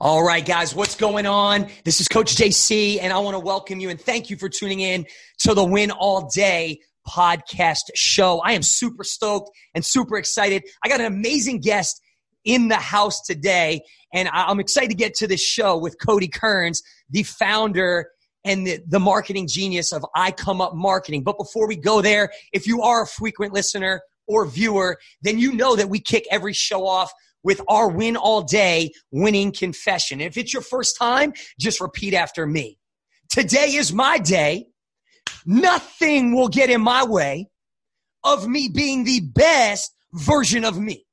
All right, guys, what's going on? This is Coach JC, and I want to welcome you and thank you for tuning in to the Win All Day podcast show. I am super stoked and super excited. I got an amazing guest in the house today, and I'm excited to get to this show with Cody Kerns, the founder and the, the marketing genius of I Come Up Marketing. But before we go there, if you are a frequent listener or viewer, then you know that we kick every show off with our win all day winning confession. If it's your first time, just repeat after me. Today is my day. Nothing will get in my way of me being the best version of me.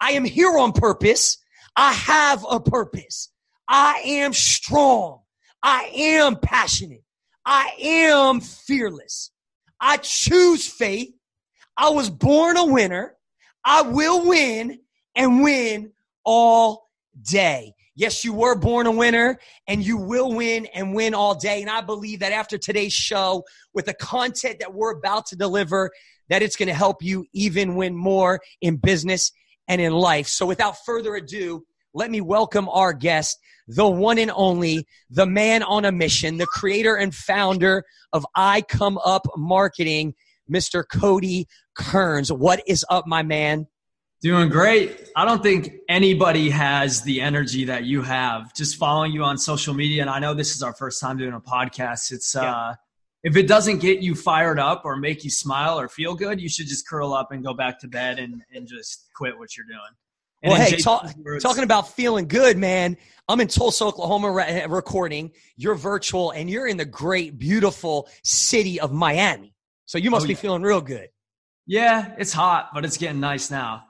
I am here on purpose. I have a purpose. I am strong. I am passionate. I am fearless. I choose faith. I was born a winner. I will win and win all day. Yes, you were born a winner and you will win and win all day. And I believe that after today's show, with the content that we're about to deliver, that it's going to help you even win more in business and in life. So without further ado, let me welcome our guest, the one and only, the man on a mission, the creator and founder of I Come Up Marketing, Mr. Cody Kerns. What is up, my man? Doing great. I don't think anybody has the energy that you have. Just following you on social media, and I know this is our first time doing a podcast. It's yeah. uh, if it doesn't get you fired up or make you smile or feel good, you should just curl up and go back to bed and and just quit what you're doing. And well, hey, talk, talking about feeling good, man. I'm in Tulsa, Oklahoma, re- recording. You're virtual, and you're in the great, beautiful city of Miami. So you must oh, be feeling real good. Yeah, it's hot, but it's getting nice now.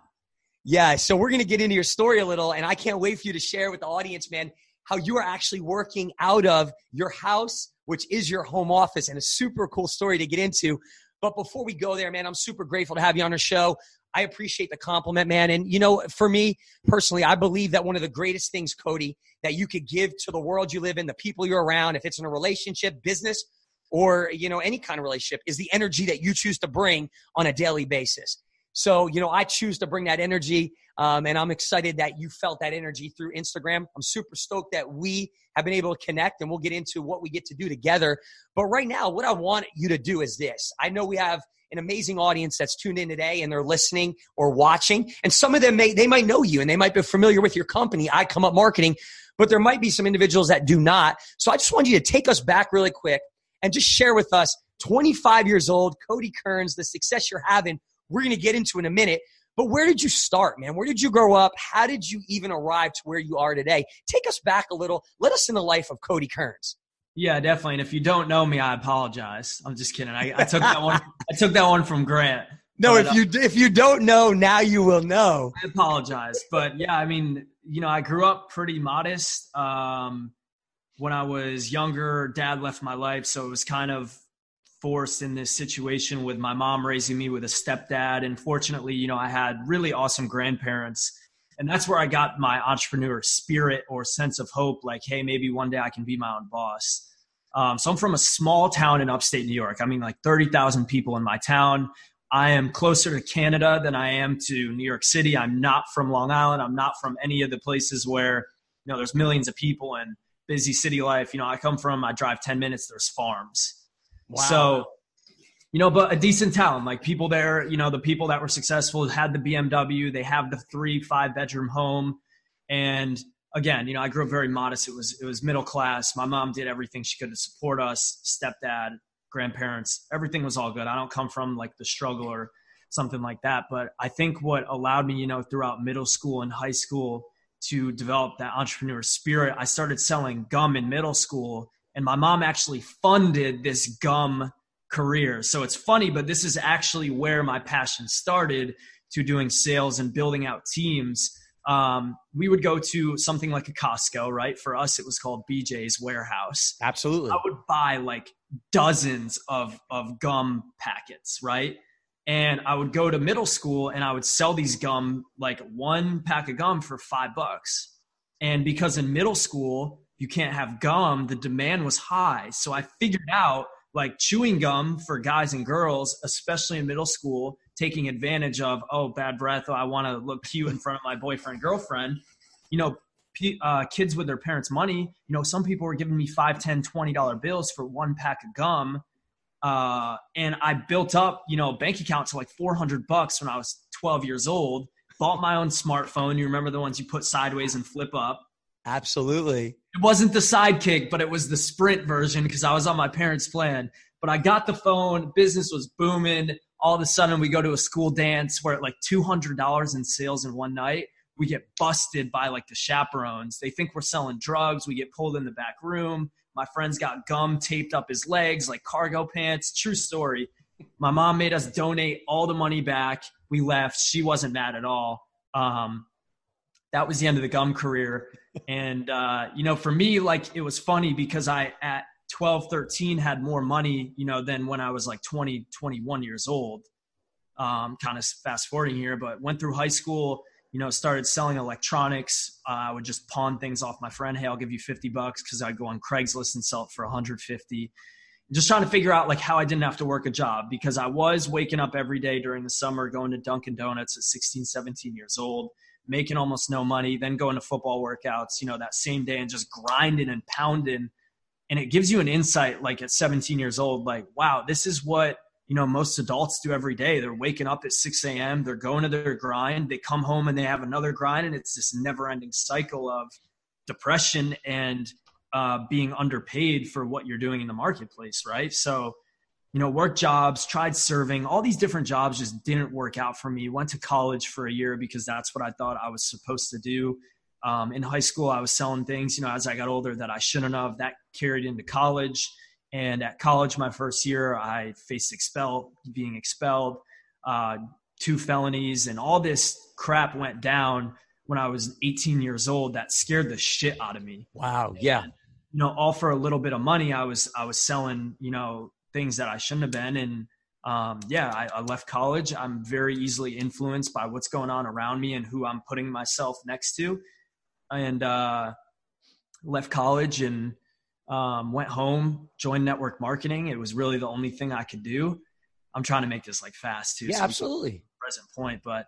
Yeah, so we're going to get into your story a little, and I can't wait for you to share with the audience, man, how you are actually working out of your house, which is your home office, and a super cool story to get into. But before we go there, man, I'm super grateful to have you on our show. I appreciate the compliment, man. And, you know, for me personally, I believe that one of the greatest things, Cody, that you could give to the world you live in, the people you're around, if it's in a relationship, business, or, you know, any kind of relationship, is the energy that you choose to bring on a daily basis. So, you know, I choose to bring that energy. Um, and I'm excited that you felt that energy through Instagram. I'm super stoked that we have been able to connect and we'll get into what we get to do together. But right now, what I want you to do is this. I know we have an amazing audience that's tuned in today and they're listening or watching. And some of them may, they might know you and they might be familiar with your company, I Come Up Marketing, but there might be some individuals that do not. So I just want you to take us back really quick and just share with us 25 years old, Cody Kerns, the success you're having we're going to get into in a minute. But where did you start, man? Where did you grow up? How did you even arrive to where you are today? Take us back a little. Let us in the life of Cody Kerns. Yeah, definitely. And if you don't know me, I apologize. I'm just kidding. I, I took that one. I took that one from Grant. No, but, if you if you don't know, now you will know. I apologize, but yeah, I mean, you know, I grew up pretty modest. Um, when I was younger, dad left my life, so it was kind of forced in this situation with my mom raising me with a stepdad. And fortunately, you know, I had really awesome grandparents. And that's where I got my entrepreneur spirit or sense of hope like, hey, maybe one day I can be my own boss. Um, so I'm from a small town in upstate New York. I mean, like 30,000 people in my town. I am closer to Canada than I am to New York City. I'm not from Long Island. I'm not from any of the places where, you know, there's millions of people and busy city life. You know, I come from, I drive 10 minutes, there's farms. Wow. So, you know, but a decent town. Like people there, you know, the people that were successful had the BMW, they have the three, five bedroom home. And again, you know, I grew up very modest. It was it was middle class. My mom did everything she could to support us, stepdad, grandparents, everything was all good. I don't come from like the struggle or something like that. But I think what allowed me, you know, throughout middle school and high school to develop that entrepreneur spirit, I started selling gum in middle school and my mom actually funded this gum career. So it's funny, but this is actually where my passion started to doing sales and building out teams. Um, we would go to something like a Costco, right? For us, it was called BJ's Warehouse. Absolutely. I would buy like dozens of, of gum packets, right? And I would go to middle school and I would sell these gum, like one pack of gum for five bucks. And because in middle school, you can't have gum, the demand was high. So I figured out like chewing gum for guys and girls, especially in middle school, taking advantage of, oh, bad breath, oh, I want to look cute in front of my boyfriend, girlfriend. You know, uh, kids with their parents' money. You know, some people were giving me five, ten, twenty dollar bills for one pack of gum. Uh, and I built up, you know, a bank account to like 400 bucks when I was 12 years old. Bought my own smartphone. You remember the ones you put sideways and flip up? Absolutely. It wasn't the sidekick, but it was the sprint version because I was on my parents' plan. But I got the phone, business was booming. All of a sudden, we go to a school dance where at like $200 in sales in one night, we get busted by like the chaperones. They think we're selling drugs. We get pulled in the back room. My friend's got gum taped up his legs like cargo pants. True story. My mom made us donate all the money back. We left. She wasn't mad at all. Um, that was the end of the gum career. And, uh, you know, for me, like it was funny because I, at 12, 13, had more money, you know, than when I was like 20, 21 years old. Um, kind of fast forwarding here, but went through high school, you know, started selling electronics. Uh, I would just pawn things off my friend. Hey, I'll give you 50 bucks because I'd go on Craigslist and sell it for 150 just trying to figure out like how I didn't have to work a job because I was waking up every day during the summer, going to Dunkin' Donuts at 16, 17 years old, making almost no money, then going to football workouts, you know, that same day and just grinding and pounding. And it gives you an insight like at 17 years old, like, wow, this is what, you know, most adults do every day. They're waking up at 6 a.m., they're going to their grind, they come home and they have another grind. And it's this never ending cycle of depression and uh, being underpaid for what you're doing in the marketplace, right? So, you know, work jobs, tried serving, all these different jobs just didn't work out for me. Went to college for a year because that's what I thought I was supposed to do. Um, in high school, I was selling things, you know, as I got older that I shouldn't have. That carried into college. And at college, my first year, I faced expel, being expelled, uh, two felonies, and all this crap went down when I was 18 years old. That scared the shit out of me. Wow. Yeah. And you know, all for a little bit of money, I was I was selling, you know, things that I shouldn't have been. And um, yeah, I, I left college. I'm very easily influenced by what's going on around me and who I'm putting myself next to. And uh, left college and um, went home, joined network marketing. It was really the only thing I could do. I'm trying to make this like fast too. Yeah, so absolutely. Present point, but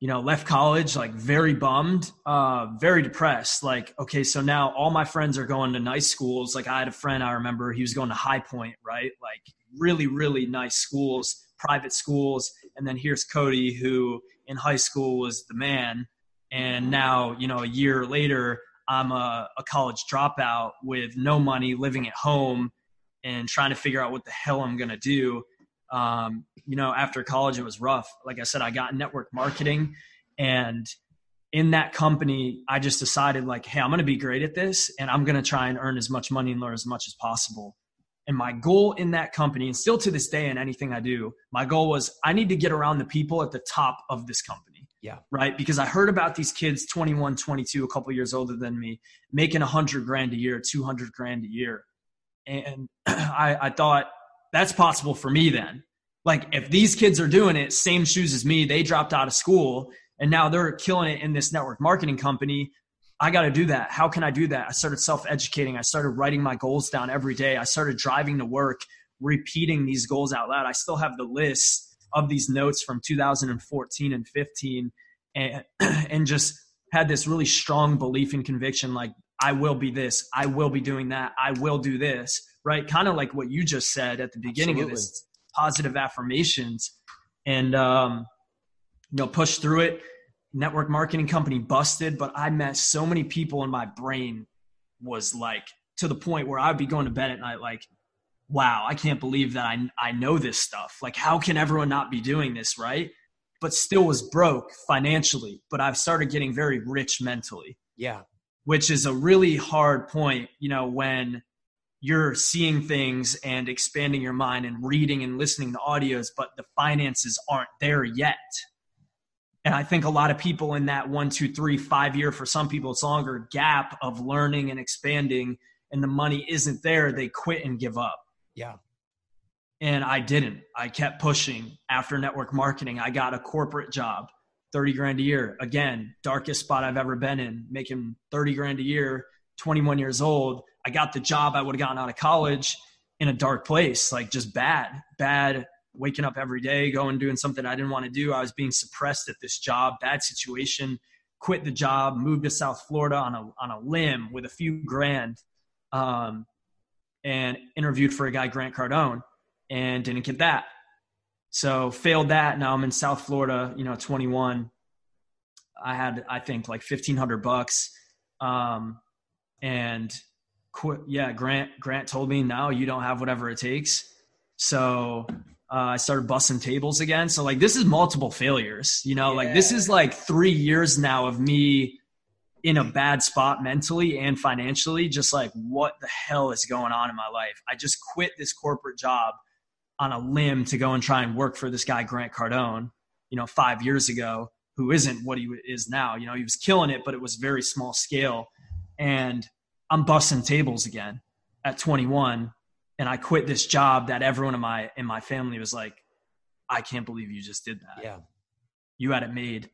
you know, left college like very bummed, uh, very depressed. Like, okay, so now all my friends are going to nice schools. Like, I had a friend I remember he was going to High Point, right? Like, really, really nice schools, private schools. And then here's Cody, who in high school was the man. And now, you know, a year later, I'm a, a college dropout with no money, living at home, and trying to figure out what the hell I'm to do um, you know, after college, it was rough. Like I said, I got network marketing and in that company, I just decided like, Hey, I'm going to be great at this and I'm going to try and earn as much money and learn as much as possible. And my goal in that company, and still to this day in anything I do, my goal was I need to get around the people at the top of this company. Yeah. Right. Because I heard about these kids, 21, 22, a couple years older than me, making hundred grand a year, 200 grand a year. And I, I thought, that's possible for me then. Like if these kids are doing it, same shoes as me, they dropped out of school and now they're killing it in this network marketing company. I got to do that. How can I do that? I started self educating. I started writing my goals down every day. I started driving to work, repeating these goals out loud. I still have the list of these notes from 2014 and 15 and, and just had this really strong belief and conviction like, I will be this, I will be doing that, I will do this right? Kind of like what you just said at the beginning Absolutely. of this positive affirmations and, um, you know, push through it. Network marketing company busted, but I met so many people and my brain was like to the point where I'd be going to bed at night like, wow, I can't believe that I, I know this stuff. Like, how can everyone not be doing this, right? But still was broke financially, but I've started getting very rich mentally. Yeah. Which is a really hard point, you know, when you're seeing things and expanding your mind and reading and listening to audios, but the finances aren't there yet. And I think a lot of people in that one, two, three, five year, for some people, it's longer gap of learning and expanding, and the money isn't there, they quit and give up. Yeah. And I didn't. I kept pushing after network marketing. I got a corporate job, 30 grand a year. Again, darkest spot I've ever been in, making 30 grand a year, 21 years old I got the job I would have gotten out of college in a dark place, like just bad, bad waking up every day, going doing something I didn't want to do. I was being suppressed at this job, bad situation. quit the job, moved to South Florida on a on a limb with a few grand, um, and interviewed for a guy Grant Cardone, and didn't get that. So failed that. Now I'm in South Florida. You know, 21. I had I think like 1500 bucks, um, and quit. Yeah, Grant Grant told me now you don't have whatever it takes. So uh, I started busting tables again. So like this is multiple failures. You know, yeah. like this is like three years now of me in a bad spot mentally and financially. Just like what the hell is going on in my life? I just quit this corporate job on a limb to go and try and work for this guy Grant Cardone. You know, five years ago, who isn't what he is now. You know, he was killing it, but it was very small scale. And I'm busting tables again at 21 and I quit this job that everyone in my in my family was like, I can't believe you just did that. Yeah, you had it made.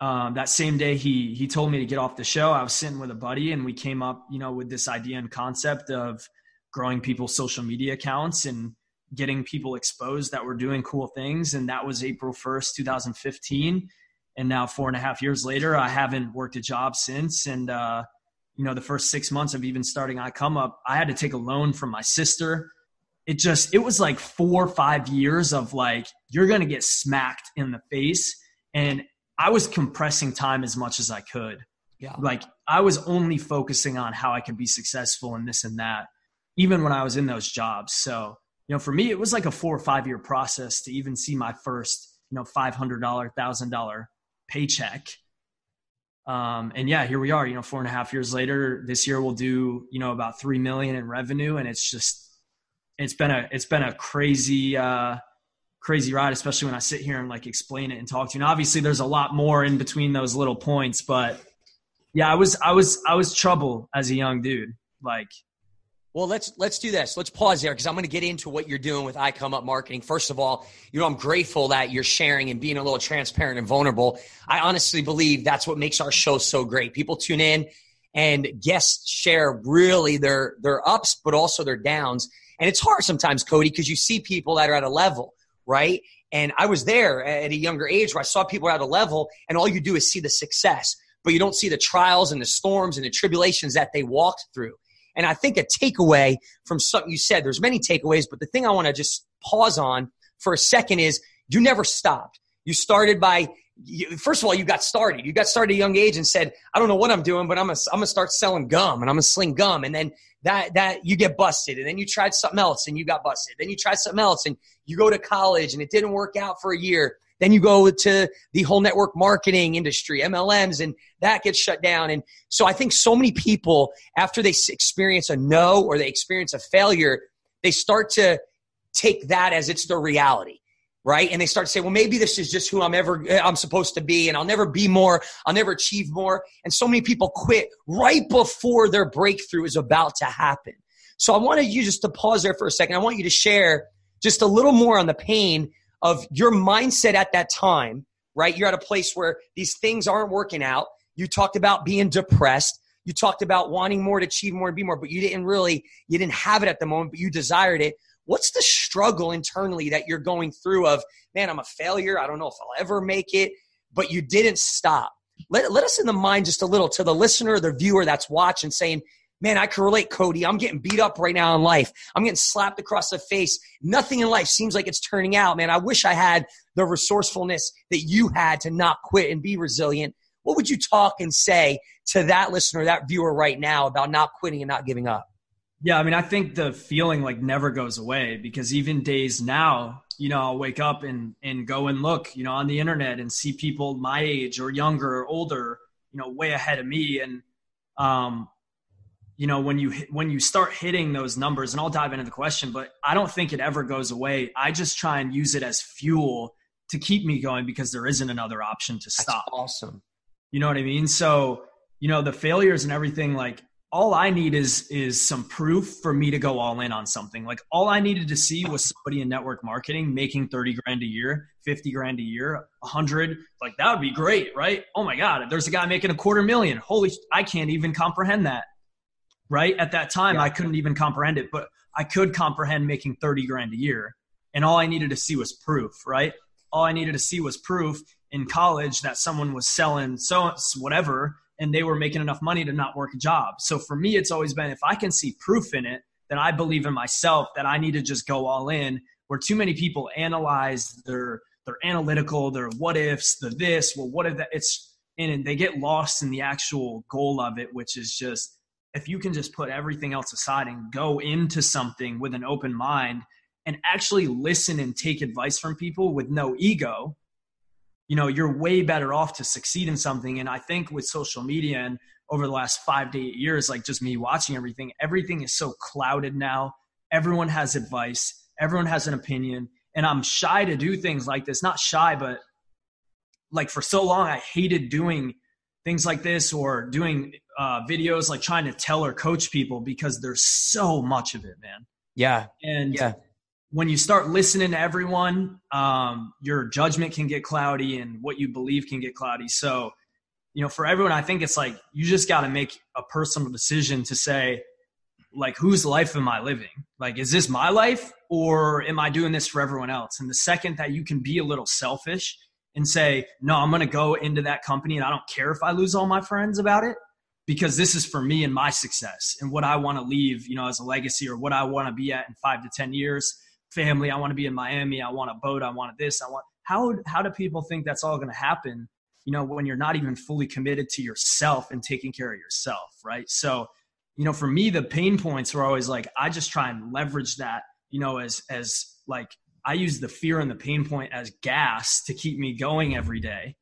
Um, that same day, he he told me to get off the show. I was sitting with a buddy, and we came up, you know, with this idea and concept of growing people's social media accounts and getting people exposed that were doing cool things. And that was April first, two thousand fifteen. And now, four and a half years later, I haven't worked a job since, and uh, you know the first six months of even starting i come up i had to take a loan from my sister. It just it was like four or five years of like you're gonna get smacked in the face. And i was compressing time as much as i could. Yeah. Like i was only focusing on how i could be successful and this and that even when i was in those jobs. So you know for me it was like a four or five year process to even see my first you know $500 $1000 paycheck um, and yeah, here we are, you know, four and a half years later, this year we'll do, you know, about 3 million in revenue. And it's just, it's been a, it's been a crazy, uh, crazy ride, especially when I sit here and like explain it and talk to you. And obviously there's a lot more in between those little points, but yeah, I was, I was, I was trouble as a young dude. Like well, let's let's do this. Let's pause there because I'm going to get into what you're doing with I Come Up Marketing. First of all, you know I'm grateful that you're sharing and being a little transparent and vulnerable. I honestly believe that's what makes our show so great. People tune in and guests share really their their ups, but also their downs. And it's hard sometimes, Cody, because you see people that are at a level, right? And I was there at a younger age where I saw people at a level, and all you do is see the success, but you don't see the trials and the storms and the tribulations that they walked through. And I think a takeaway from something you said, there's many takeaways, but the thing I want to just pause on for a second is you never stopped. You started by, first of all, you got started. You got started at a young age and said, I don't know what I'm doing, but I'm going to I'm gonna start selling gum and I'm going to sling gum. And then that, that you get busted. And then you tried something else and you got busted. Then you tried something else and you go to college and it didn't work out for a year. Then you go to the whole network marketing industry, MLMs, and that gets shut down. And so I think so many people, after they experience a no or they experience a failure, they start to take that as it's their reality right? And they start to say well maybe this is just who i'm ever eh, i'm supposed to be and i'll never be more i'll never achieve more. And so many people quit right before their breakthrough is about to happen. So i wanted you just to pause there for a second. I want you to share just a little more on the pain of your mindset at that time, right? You're at a place where these things aren't working out. You talked about being depressed. You talked about wanting more to achieve more and be more, but you didn't really, you didn't have it at the moment, but you desired it. What's the struggle internally that you're going through of, man, I'm a failure. I don't know if I'll ever make it, but you didn't stop. Let, let us in the mind just a little to the listener, the viewer that's watching saying, man, I can relate, Cody. I'm getting beat up right now in life. I'm getting slapped across the face. Nothing in life seems like it's turning out, man. I wish I had the resourcefulness that you had to not quit and be resilient. What would you talk and say to that listener, that viewer right now about not quitting and not giving up? Yeah, I mean, I think the feeling like never goes away because even days now, you know, I'll wake up and and go and look, you know, on the internet and see people my age or younger or older, you know, way ahead of me and um you know when you when you start hitting those numbers and I'll dive into the question but I don't think it ever goes away I just try and use it as fuel to keep me going because there isn't another option to stop That's awesome you know what I mean so you know the failures and everything like all I need is is some proof for me to go all in on something. Like all I needed to see was somebody in network marketing making 30 grand a year, 50 grand a year, 100. Like that would be great, right? Oh my god, there's a guy making a quarter million. Holy I can't even comprehend that right? At that time, yeah. I couldn't even comprehend it, but I could comprehend making 30 grand a year. And all I needed to see was proof, right? All I needed to see was proof. in college that someone was selling so whatever and they were making enough money to not work a job. So for me, it's always been if I can see proof in it, then I believe in myself that I need to just go all in. Where too many people analyze their they're analytical, their what ifs, the this, well, what if that? It's and they get lost in the actual goal of it, which is just if you can just put everything else aside and go into something with an open mind and actually listen and take advice from people with no ego you know you're way better off to succeed in something. And i think with social media and over the last five to eight years like just me watching everything everything is so clouded now. Everyone has advice. Everyone has an opinion. And i'm shy to do things like this. Not shy but like for so long i hated doing things like this or doing uh, videos like trying to tell or coach people because there's so much of it man yeah and yeah when you start listening to everyone, um, your judgment can get cloudy and what you believe can get cloudy. So, you know, for everyone, I think it's like you just got to make a personal decision to say, like, whose life am I living? Like, is this my life or am I doing this for everyone else? And the second that you can be a little selfish and say, no, I'm going to go into that company and I don't care if I lose all my friends about it because this is for me and my success and what I want to leave, you know, as a legacy or what I want to be at in five to 10 years family. I want to be in Miami. I want a boat. I want this. I want how how do people think that's all going to happen? You know, when you're not even fully committed to yourself and taking care of yourself, right? So, you know, for me, the pain points were always like I just try and leverage that, you know, as as like I use the fear and the pain point as gas to keep me going every day.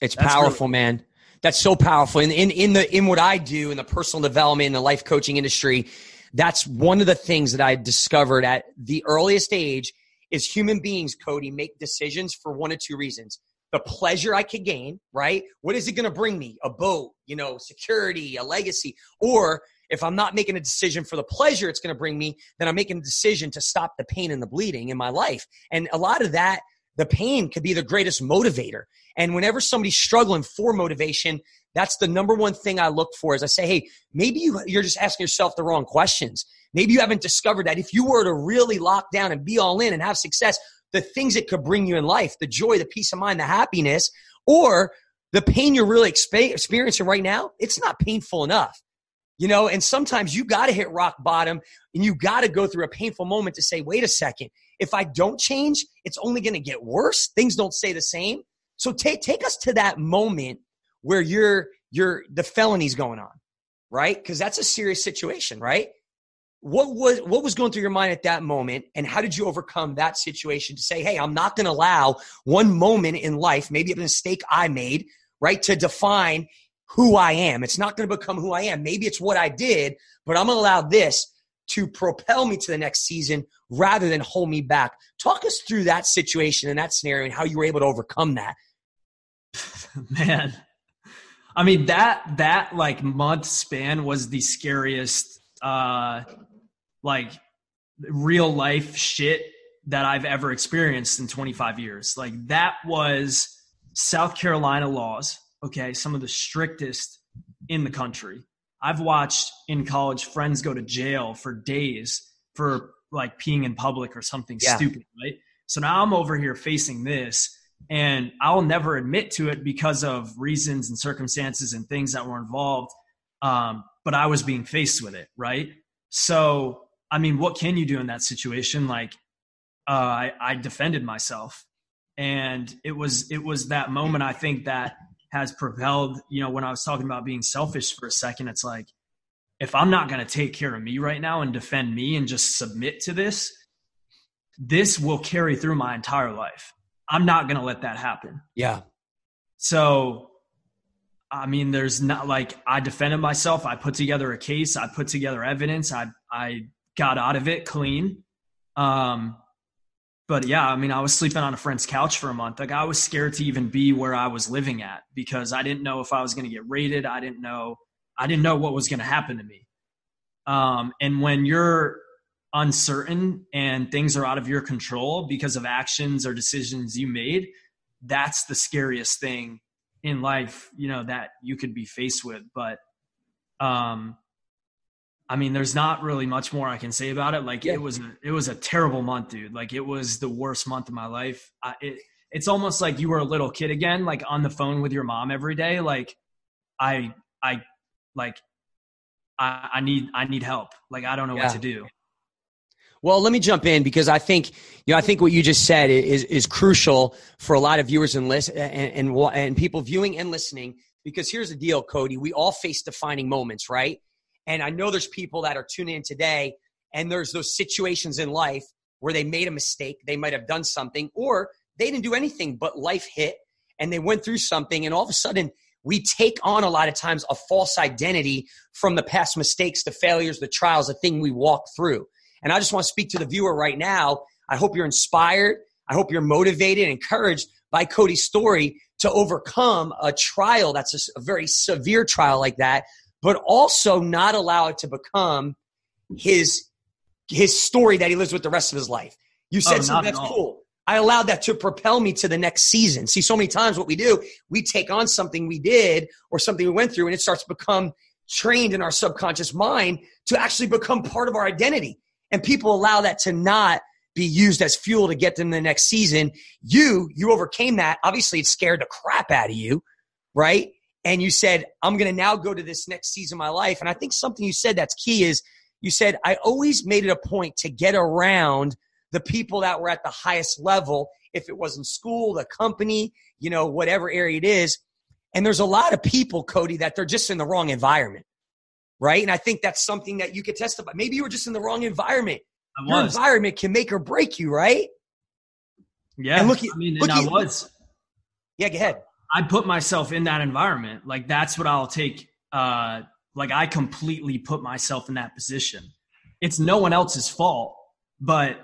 It's That's powerful, really- man. That's so powerful. In, in in the in what I do in the personal development in the life coaching industry, that's one of the things that I discovered at the earliest age is human beings, Cody, make decisions for one of two reasons. The pleasure I could gain, right? What is it going to bring me? A boat, you know, security, a legacy. Or if I'm not making a decision for the pleasure it's going to bring me, then I'm making a decision to stop the pain and the bleeding in my life. And a lot of that, the pain could be the greatest motivator. And whenever somebody's struggling for motivation, that's the number one thing I look for is I say, hey, maybe you, you're just asking yourself the wrong questions. Maybe you haven't discovered that if you were to really lock down and be all in and have success, the things that could bring you in life, the joy, the peace of mind, the happiness, or the pain you're really experiencing right now, it's not painful enough. You know, and sometimes you got to hit rock bottom and you got to go through a painful moment to say, wait a second, if I don't change, it's only going to get worse. Things don't stay the same. So take, take us to that moment where you're you're the felony's going on, right? Because that's a serious situation, right? What was what was going through your mind at that moment, and how did you overcome that situation to say, "Hey, I'm not going to allow one moment in life, maybe a mistake I made, right, to define who I am. It's not going to become who I am. Maybe it's what I did, but I'm going to allow this to propel me to the next season rather than hold me back. Talk us through that situation and that scenario and how you were able to overcome that. Man, I mean that that like month span was the scariest uh like real life shit that I've ever experienced in 25 years. Like that was South Carolina laws, okay, some of the strictest in the country. I've watched in college friends go to jail for days for like peeing in public or something yeah. stupid, right? So now I'm over here facing this and I'll never admit to it because of reasons and circumstances and things that were involved. Um, but I was being faced with it, right? So, I mean, what can you do in that situation? Like, uh, I, I defended myself, and it was it was that moment I think that has propelled. You know, when I was talking about being selfish for a second, it's like if I'm not going to take care of me right now and defend me and just submit to this, this will carry through my entire life. I'm not going to let that happen. Yeah. So, I mean, there's not like I defended myself. I put together a case. I put together evidence. I I got out of it clean. Um, but yeah, I mean, I was sleeping on a friend's couch for a month. Like I was scared to even be where I was living at because I didn't know if I was going to get raided. I didn't know. I didn't know what was going to happen to me. Um, and when you're uncertain and things are out of your control because of actions or decisions you made, that's the scariest thing in life, you know, that you could be faced with. But um I mean, there's not really much more I can say about it. Like yeah. it was a, it was a terrible month, dude. Like it was the worst month of my life. I, it it's almost like you were a little kid again, like on the phone with your mom every day. Like, I, I, like, I, I need, I need help. Like, I don't know yeah. what to do. Well, let me jump in because I think you know I think what you just said is is crucial for a lot of viewers and list and, and and people viewing and listening. Because here's the deal, Cody: we all face defining moments, right? And I know there's people that are tuning in today, and there's those situations in life where they made a mistake, they might have done something, or they didn't do anything, but life hit and they went through something, and all of a sudden we take on a lot of times a false identity from the past mistakes, the failures, the trials, the thing we walk through. And I just want to speak to the viewer right now. I hope you're inspired. I hope you're motivated and encouraged by Cody's story to overcome a trial that's a, a very severe trial like that, but also not allow it to become his his story that he lives with the rest of his life. You said oh, something that's cool. I allowed that to propel me to the next season. See, so many times what we do, we take on something we did or something we went through, and it starts to become trained in our subconscious mind to actually become part of our identity. And people allow that to not be used as fuel to get them the next season. You, you overcame that. Obviously, it scared the crap out of you, right? And you said, I'm going to now go to this next season of my life. And I think something you said that's key is you said, I always made it a point to get around the people that were at the highest level, if it was in school, the company, you know, whatever area it is. And there's a lot of people, Cody, that they're just in the wrong environment, right? And I think that's something that you could testify. Maybe you were just in the wrong environment. Your environment can make or break you, right? Yeah. And look, I mean, look, I was. Yeah, go ahead. I put myself in that environment. Like that's what I'll take uh, like I completely put myself in that position. It's no one else's fault, but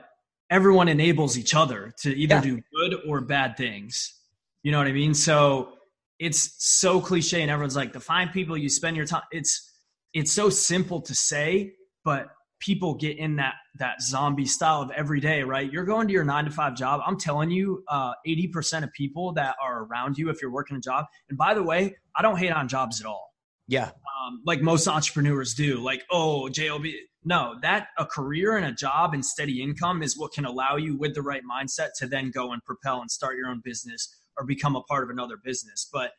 everyone enables each other to either yeah. do good or bad things. You know what I mean? So it's so cliche and everyone's like, define people you spend your time. It's it's so simple to say, but people get in that that zombie style of every day, right? You're going to your nine to five job. I'm telling you, uh, 80% of people that are around you, if you're working a job, and by the way, I don't hate on jobs at all. Yeah. Um, like most entrepreneurs do. Like, oh, JOB. No, that a career and a job and steady income is what can allow you with the right mindset to then go and propel and start your own business or become a part of another business. But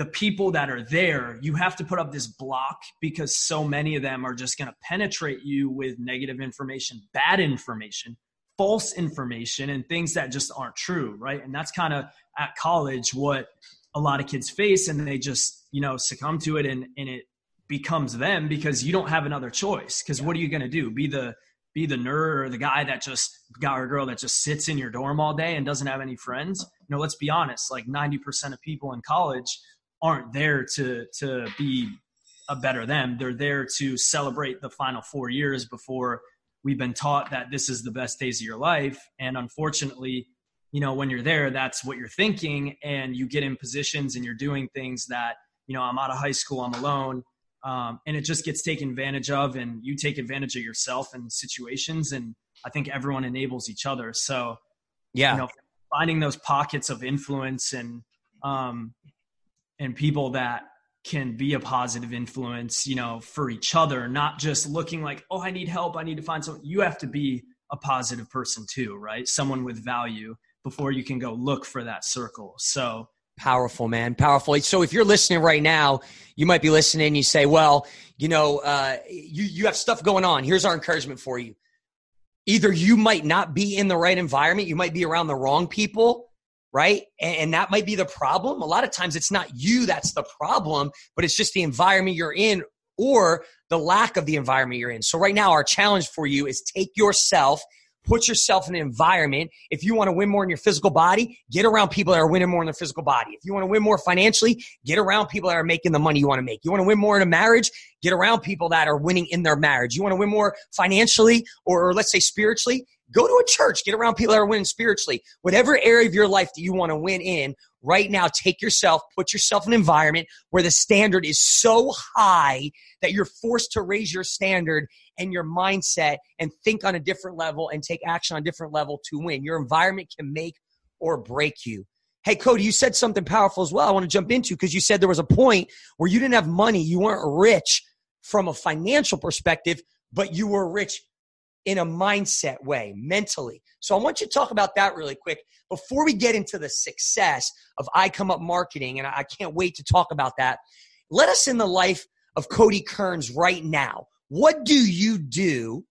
the people that are there, you have to put up this block because so many of them are just going to penetrate you with negative information, bad information, false information, and things that just aren't true, right? And that's kind of at college what a lot of kids face, and they just you know succumb to it and and it becomes them because you don't have another choice. Because what are you going to do? Be the be the nerd or the guy that just guy or girl that just sits in your dorm all day and doesn't have any friends? You know let's be honest like 90% of people in college aren't there to to be a better them they're there to celebrate the final 4 years before we've been taught that this is the best days of your life and unfortunately you know when you're there that's what you're thinking and you get in positions and you're doing things that you know, I'm out of high school, I'm alone. Um, and it just gets taken advantage of and you take advantage of yourself in situations. And I think everyone enables each other. So, yeah, you know, finding those pockets of influence and, um, and people that can be a positive influence, you know, for each other, not just looking like, oh, I need help. I need to find someone. You have to be a positive person too, right? Someone with value before you can go look for that circle. So, Powerful, man. Powerful. So if you're listening right now, you might be listening and you say, well, you know, uh, you, you have stuff going on. Here's our encouragement for you. Either you might not be in the right environment, you might be around the wrong people, right? And, and that might be the problem. A lot of times it's not you that's the problem, but it's just the environment you're in or the lack of the environment you're in. So right now, our challenge for you is take yourself Put yourself in an environment. If you want to win more in your physical body, get around people that are winning more in their physical body. If you want to win more financially, get around people that are making the money you want to make. You want to win more in a marriage, get around people that are winning in their marriage. You want to win more financially or, or let's say spiritually, go to a church, get around people that are winning spiritually. Whatever area of your life that you want to win in, right now, take yourself, put yourself in an environment where the standard is so high that you're forced to raise your standard and your mindset and think on a different level and take action on a different level to win. Your environment can make or break you. Hey, Cody, you said something powerful as well. I want to jump into because you said there was a point where you didn't have money, you weren't rich from a financial perspective, but you were rich in a mindset way, mentally. So I want you to talk about that really quick before we get into the success of I Come Up Marketing. And I can't wait to talk about that. Let us in the life of Cody Kerns right now. What do you do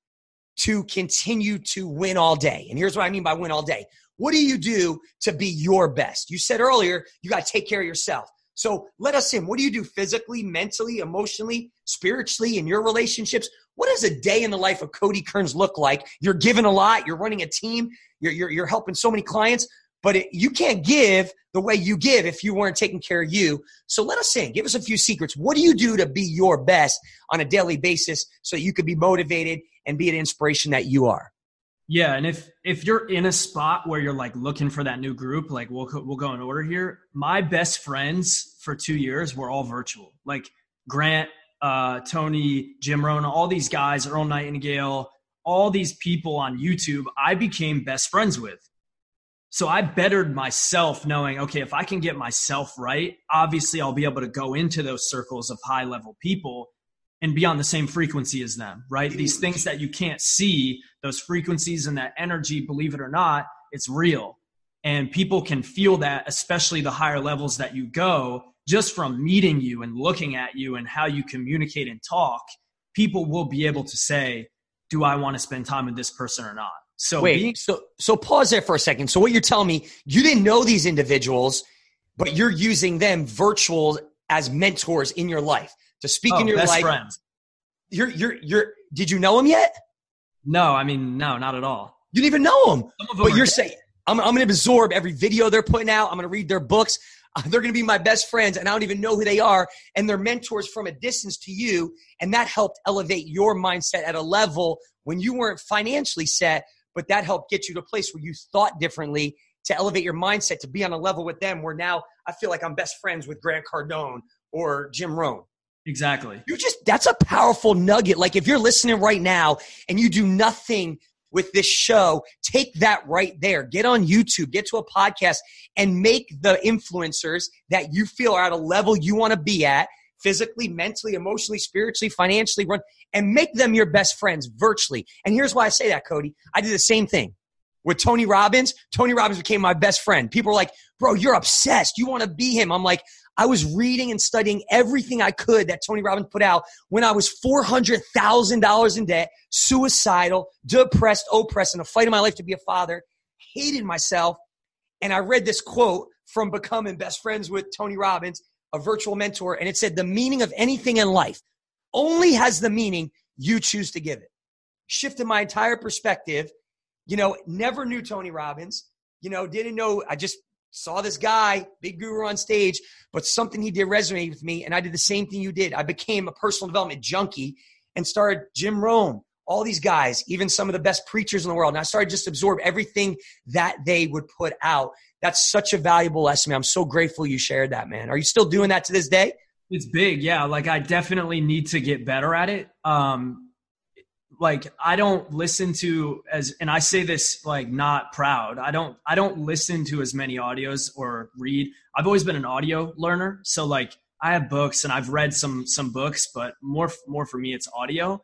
to continue to win all day? And here's what I mean by win all day. What do you do to be your best? You said earlier, you got to take care of yourself. So let us in. What do you do physically, mentally, emotionally, spiritually, in your relationships? What does a day in the life of Cody Kerns look like? You're giving a lot, you're running a team, you're, you're, you're helping so many clients, but it, you can't give the way you give if you weren't taking care of you. So let us in. Give us a few secrets. What do you do to be your best on a daily basis so you could be motivated and be an inspiration that you are? Yeah, and if if you're in a spot where you're like looking for that new group, like we'll we'll go in order here. My best friends for two years were all virtual. Like Grant, uh, Tony, Jim Rohn, all these guys, Earl Nightingale, all these people on YouTube, I became best friends with. So I bettered myself knowing, okay, if I can get myself right, obviously I'll be able to go into those circles of high level people and be on the same frequency as them, right? These things that you can't see, those frequencies and that energy, believe it or not, it's real. And people can feel that, especially the higher levels that you go, just from meeting you and looking at you and how you communicate and talk. People will be able to say, do I want to spend time with this person or not? So wait, being- so so pause there for a second. So what you're telling me, you didn't know these individuals, but you're using them virtual as mentors in your life to speak oh, in your life. Friends. You're you're you're. Did you know them yet? No, I mean no, not at all. You didn't even know them. them but you're dead. saying I'm, I'm going to absorb every video they're putting out. I'm going to read their books. They're going to be my best friends, and I don't even know who they are. And they're mentors from a distance to you, and that helped elevate your mindset at a level when you weren't financially set. But that helped get you to a place where you thought differently to elevate your mindset to be on a level with them. Where now I feel like I'm best friends with Grant Cardone or Jim Rohn. Exactly. You just that's a powerful nugget. Like if you're listening right now and you do nothing with this show, take that right there. Get on YouTube, get to a podcast and make the influencers that you feel are at a level you want to be at physically, mentally, emotionally, spiritually, financially run and make them your best friends virtually. And here's why I say that, Cody. I did the same thing with Tony Robbins. Tony Robbins became my best friend. People are like, bro, you're obsessed. You want to be him. I'm like, I was reading and studying everything I could that Tony Robbins put out when I was $400,000 in debt, suicidal, depressed, oppressed, in a fight in my life to be a father, hated myself. And I read this quote from becoming best friends with Tony Robbins, a virtual mentor, and it said, The meaning of anything in life only has the meaning you choose to give it. Shifted my entire perspective. You know, never knew Tony Robbins. You know, didn't know. I just saw this guy, big guru on stage, but something he did resonate with me. And I did the same thing you did. I became a personal development junkie and started Jim Rohn, all these guys, even some of the best preachers in the world. And I started just absorb everything that they would put out. That's such a valuable lesson. I'm so grateful you shared that, man. Are you still doing that to this day? It's big. Yeah. Like I definitely need to get better at it. Um, like I don't listen to as and I say this like not proud. I don't I don't listen to as many audios or read. I've always been an audio learner, so like I have books and I've read some some books, but more more for me it's audio.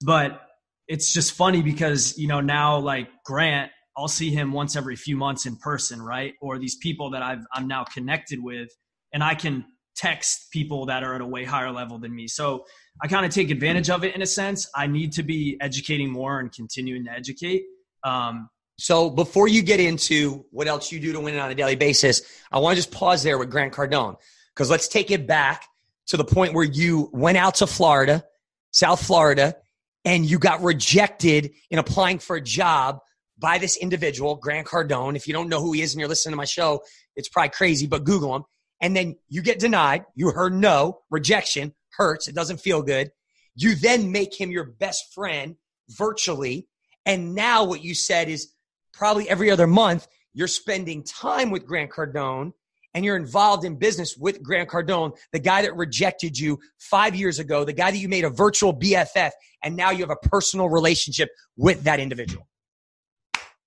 But it's just funny because you know now like Grant, I'll see him once every few months in person, right? Or these people that I've I'm now connected with, and I can text people that are at a way higher level than me. So I kind of take advantage of it in a sense. I need to be educating more and continuing to educate. Um, so before you get into what else you do to win it on a daily basis, I want to just pause there with Grant Cardone because let's take it back to the point where you went out to Florida, South Florida, and you got rejected in applying for a job by this individual, Grant Cardone. If you don't know who he is and you're listening to my show, it's probably crazy, but Google him. And then you get denied. You heard no, rejection hurts. It doesn't feel good. You then make him your best friend virtually. And now what you said is probably every other month, you're spending time with Grant Cardone and you're involved in business with Grant Cardone, the guy that rejected you five years ago, the guy that you made a virtual BFF, and now you have a personal relationship with that individual.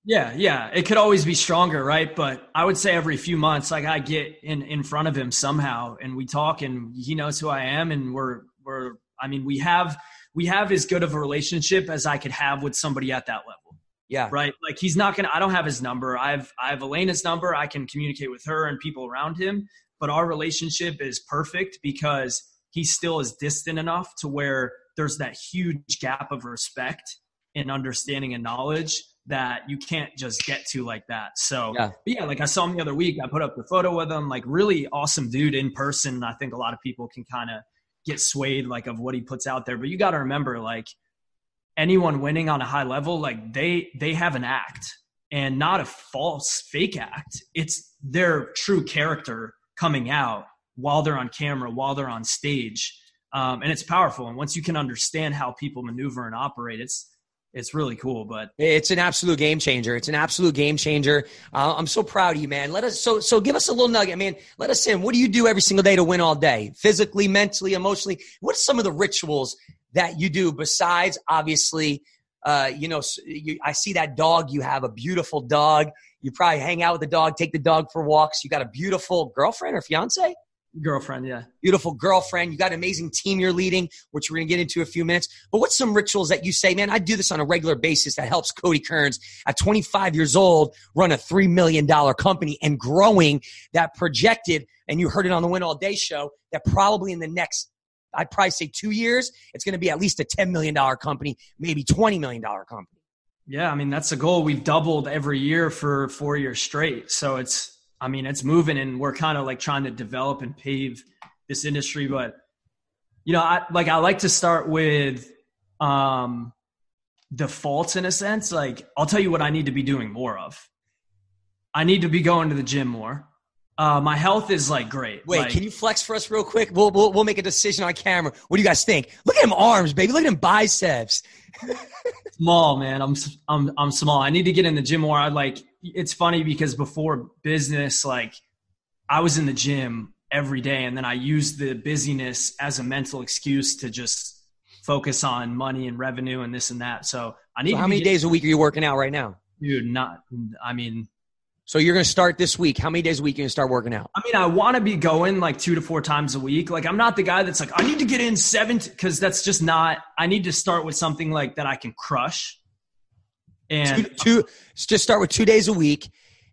Yeah, yeah. It could always be stronger, right? But I would say every few months, like I get in in front of him somehow and we talk and he knows who I am and we're we're I mean, we have we have as good of a relationship as I could have with somebody at that level. Yeah. Right. Like he's not gonna. I don't have his number. I've I have Elena's number. I can communicate with her and people around him. But our relationship is perfect because he still is distant enough to where there's that huge gap of respect and understanding and knowledge that you can't just get to like that. So yeah. yeah, like I saw him the other week. I put up the photo with him. Like really awesome dude in person. I think a lot of people can kind of get swayed like of what he puts out there. But you got to remember, like anyone winning on a high level, like they they have an act and not a false fake act. It's their true character coming out while they're on camera, while they're on stage. Um, and it's powerful. And once you can understand how people maneuver and operate, it's it's really cool. But it's an absolute game changer. It's an absolute game changer. Uh, I'm so proud of you, man. Let us so so give us a little nugget, man. Let us in. What do you do every single day to win all day? Physically, mentally, emotionally. What are some of the rituals that you do besides obviously? Uh, you know, you, I see that dog. You have a beautiful dog. You probably hang out with the dog, take the dog for walks. You got a beautiful girlfriend or fiance. Girlfriend, yeah. Beautiful girlfriend. You got an amazing team you're leading, which we're going to get into in a few minutes. But what's some rituals that you say, man, I do this on a regular basis that helps Cody Kerns at 25 years old run a $3 million company and growing that projected, and you heard it on the Win All Day show, that probably in the next, I'd probably say two years, it's going to be at least a $10 million company, maybe $20 million company. Yeah, I mean, that's a goal. We've doubled every year for four years straight. So it's, I mean, it's moving and we're kind of like trying to develop and pave this industry. But, you know, I like, I like to start with, um, defaults in a sense. Like, I'll tell you what I need to be doing more of. I need to be going to the gym more. Uh, my health is like great. Wait, like, can you flex for us real quick? We'll, we'll we'll make a decision on camera. What do you guys think? Look at him arms, baby. Look at him biceps. small, man. I'm I'm I'm small. I need to get in the gym more. I like it's funny because before business, like I was in the gym every day, and then I used the busyness as a mental excuse to just focus on money and revenue and this and that. So I need. So how many days a week are you working out right now, dude? Not. I mean. So you're going to start this week. How many days a week are you going to start working out? I mean, I want to be going like two to four times a week. Like I'm not the guy that's like, I need to get in seven because that's just not, I need to start with something like that I can crush. And two, two just start with two days a week,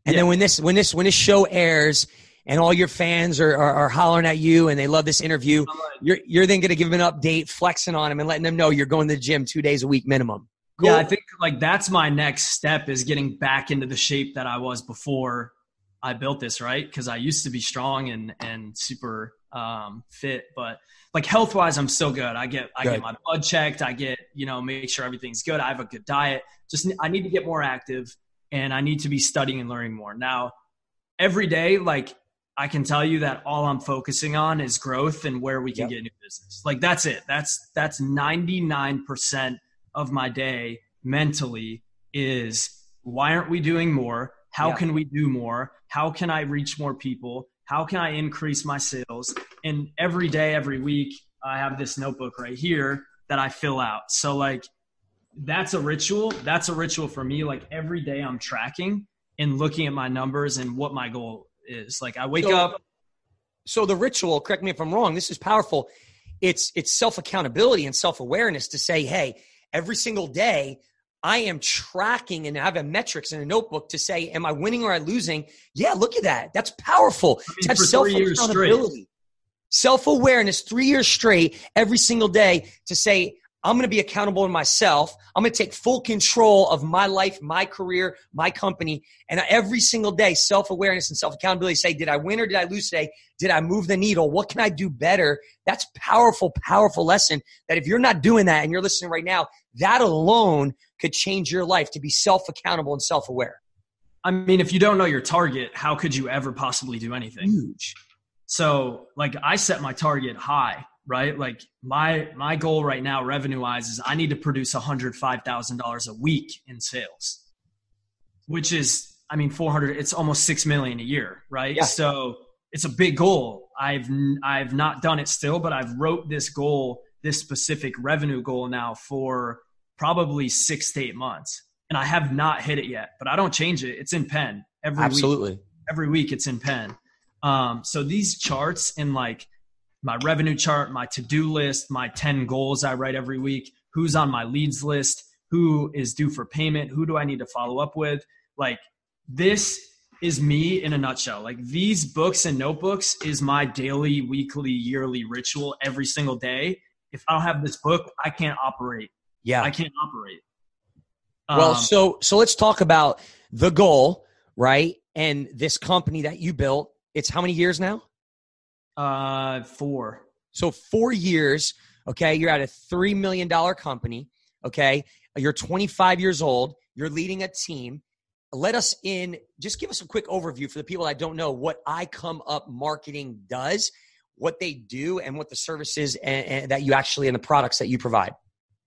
and yeah. then when this when this when this show airs and all your fans are, are, are hollering at you and they love this interview, you're you're then going to give them an update, flexing on them, and letting them know you're going to the gym two days a week minimum. Cool. Yeah, I think like that's my next step is getting back into the shape that I was before I built this, right? Because I used to be strong and and super um, fit, but like health wise, I'm still good. I get I good. get my blood checked. I get you know make sure everything's good. I have a good diet. Just I need to get more active, and I need to be studying and learning more. Now, every day, like I can tell you that all I'm focusing on is growth and where we can yep. get new business. Like that's it. That's that's 99% of my day mentally is why aren't we doing more? How can we do more? How can I reach more people? How can I increase my sales? And every day, every week, I have this notebook right here that I fill out. So, like, that's a ritual. That's a ritual for me. Like, every day I'm tracking and looking at my numbers and what my goal is. Like, I wake so, up. So, the ritual, correct me if I'm wrong, this is powerful. It's, it's self accountability and self awareness to say, hey, every single day, I am tracking and have a metrics in a notebook to say, am I winning or am I losing? Yeah, look at that. That's powerful. I mean, That's self accountability, self awareness, three years straight, every single day to say, I'm going to be accountable to myself. I'm going to take full control of my life, my career, my company. And every single day, self awareness and self accountability say, did I win or did I lose today? Did I move the needle? What can I do better? That's powerful, powerful lesson that if you're not doing that and you're listening right now, that alone could change your life to be self accountable and self aware. I mean, if you don't know your target, how could you ever possibly do anything? Huge. So, like, I set my target high right? Like my my goal right now, revenue wise, is I need to produce one hundred five thousand dollars a week in sales, which is I mean four hundred. It's almost six million a year, right? Yeah. So it's a big goal. I've I've not done it still, but I've wrote this goal, this specific revenue goal now for probably six to eight months, and I have not hit it yet. But I don't change it. It's in pen every absolutely week. every week. It's in pen. Um, so these charts and like my revenue chart, my to-do list, my 10 goals I write every week, who's on my leads list, who is due for payment, who do I need to follow up with? Like this is me in a nutshell. Like these books and notebooks is my daily, weekly, yearly ritual every single day. If I don't have this book, I can't operate. Yeah. I can't operate. Well, um, so so let's talk about the goal, right? And this company that you built, it's how many years now? Uh, four. So four years. Okay, you're at a three million dollar company. Okay, you're 25 years old. You're leading a team. Let us in. Just give us a quick overview for the people that don't know what I Come Up Marketing does, what they do, and what the services and, and that you actually and the products that you provide.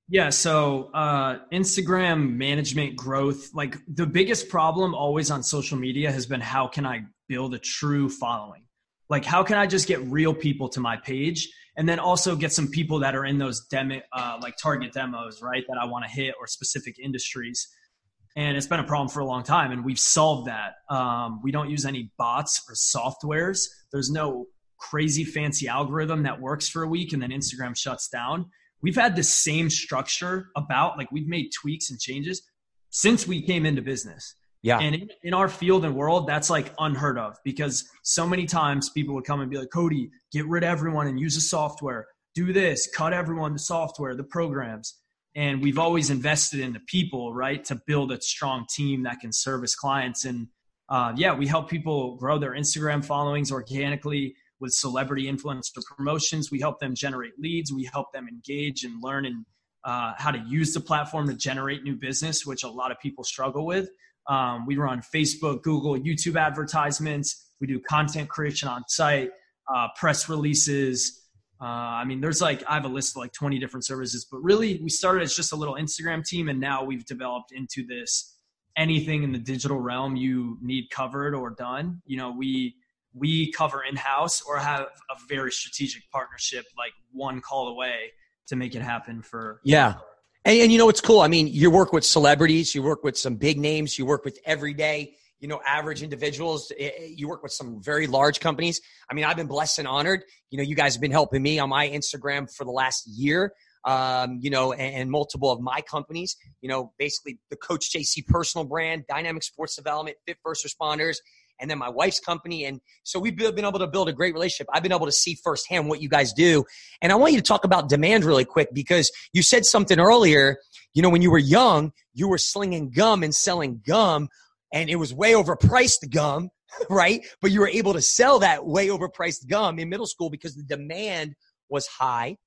Yeah, so uh, Instagram management growth, like the biggest problem always on social media has been how can I build a true following? Like, how can I just get real people to my page and then also get some people that are in those demo, uh, like target demos, right? That I want to hit or specific industries. And it's been a problem for a long time, and we've solved that. Um, we don't use any bots or softwares. There's no crazy fancy algorithm that works for a week and then Instagram shuts down we've had the same structure about like we've made tweaks and changes since we came into business. Yeah. And in, in, our field and world, that's like unheard of because so many times people would come and be like, Cody, get rid of everyone and use the software. Do this, cut everyone, the software, the programs. And we've always invested in the people, right, to build a strong team that can service clients. And uh, yeah, we help people grow their Instagram followings organically with celebrity influencer promotions. We help them generate leads. We help them engage and learn and uh, how to use the platform to generate new business, which a lot of people struggle with. Um, we run Facebook, Google, YouTube advertisements. We do content creation on site, uh, press releases. Uh, I mean, there's like, I have a list of like 20 different services, but really we started as just a little Instagram team and now we've developed into this anything in the digital realm you need covered or done. You know, we, we cover in house or have a very strategic partnership, like one call away to make it happen for. Yeah. And, and you know, it's cool. I mean, you work with celebrities, you work with some big names, you work with everyday, you know, average individuals. Eh, eh, you work with some very large companies. I mean, I've been blessed and honored. You know, you guys have been helping me on my Instagram for the last year. Um, you know, and, and, multiple of my companies, you know, basically the Coach JC personal brand, Dynamic Sports Development, Fit First Responders, and then my wife's company. And so we've been able to build a great relationship. I've been able to see firsthand what you guys do. And I want you to talk about demand really quick because you said something earlier. You know, when you were young, you were slinging gum and selling gum, and it was way overpriced gum, right? But you were able to sell that way overpriced gum in middle school because the demand was high.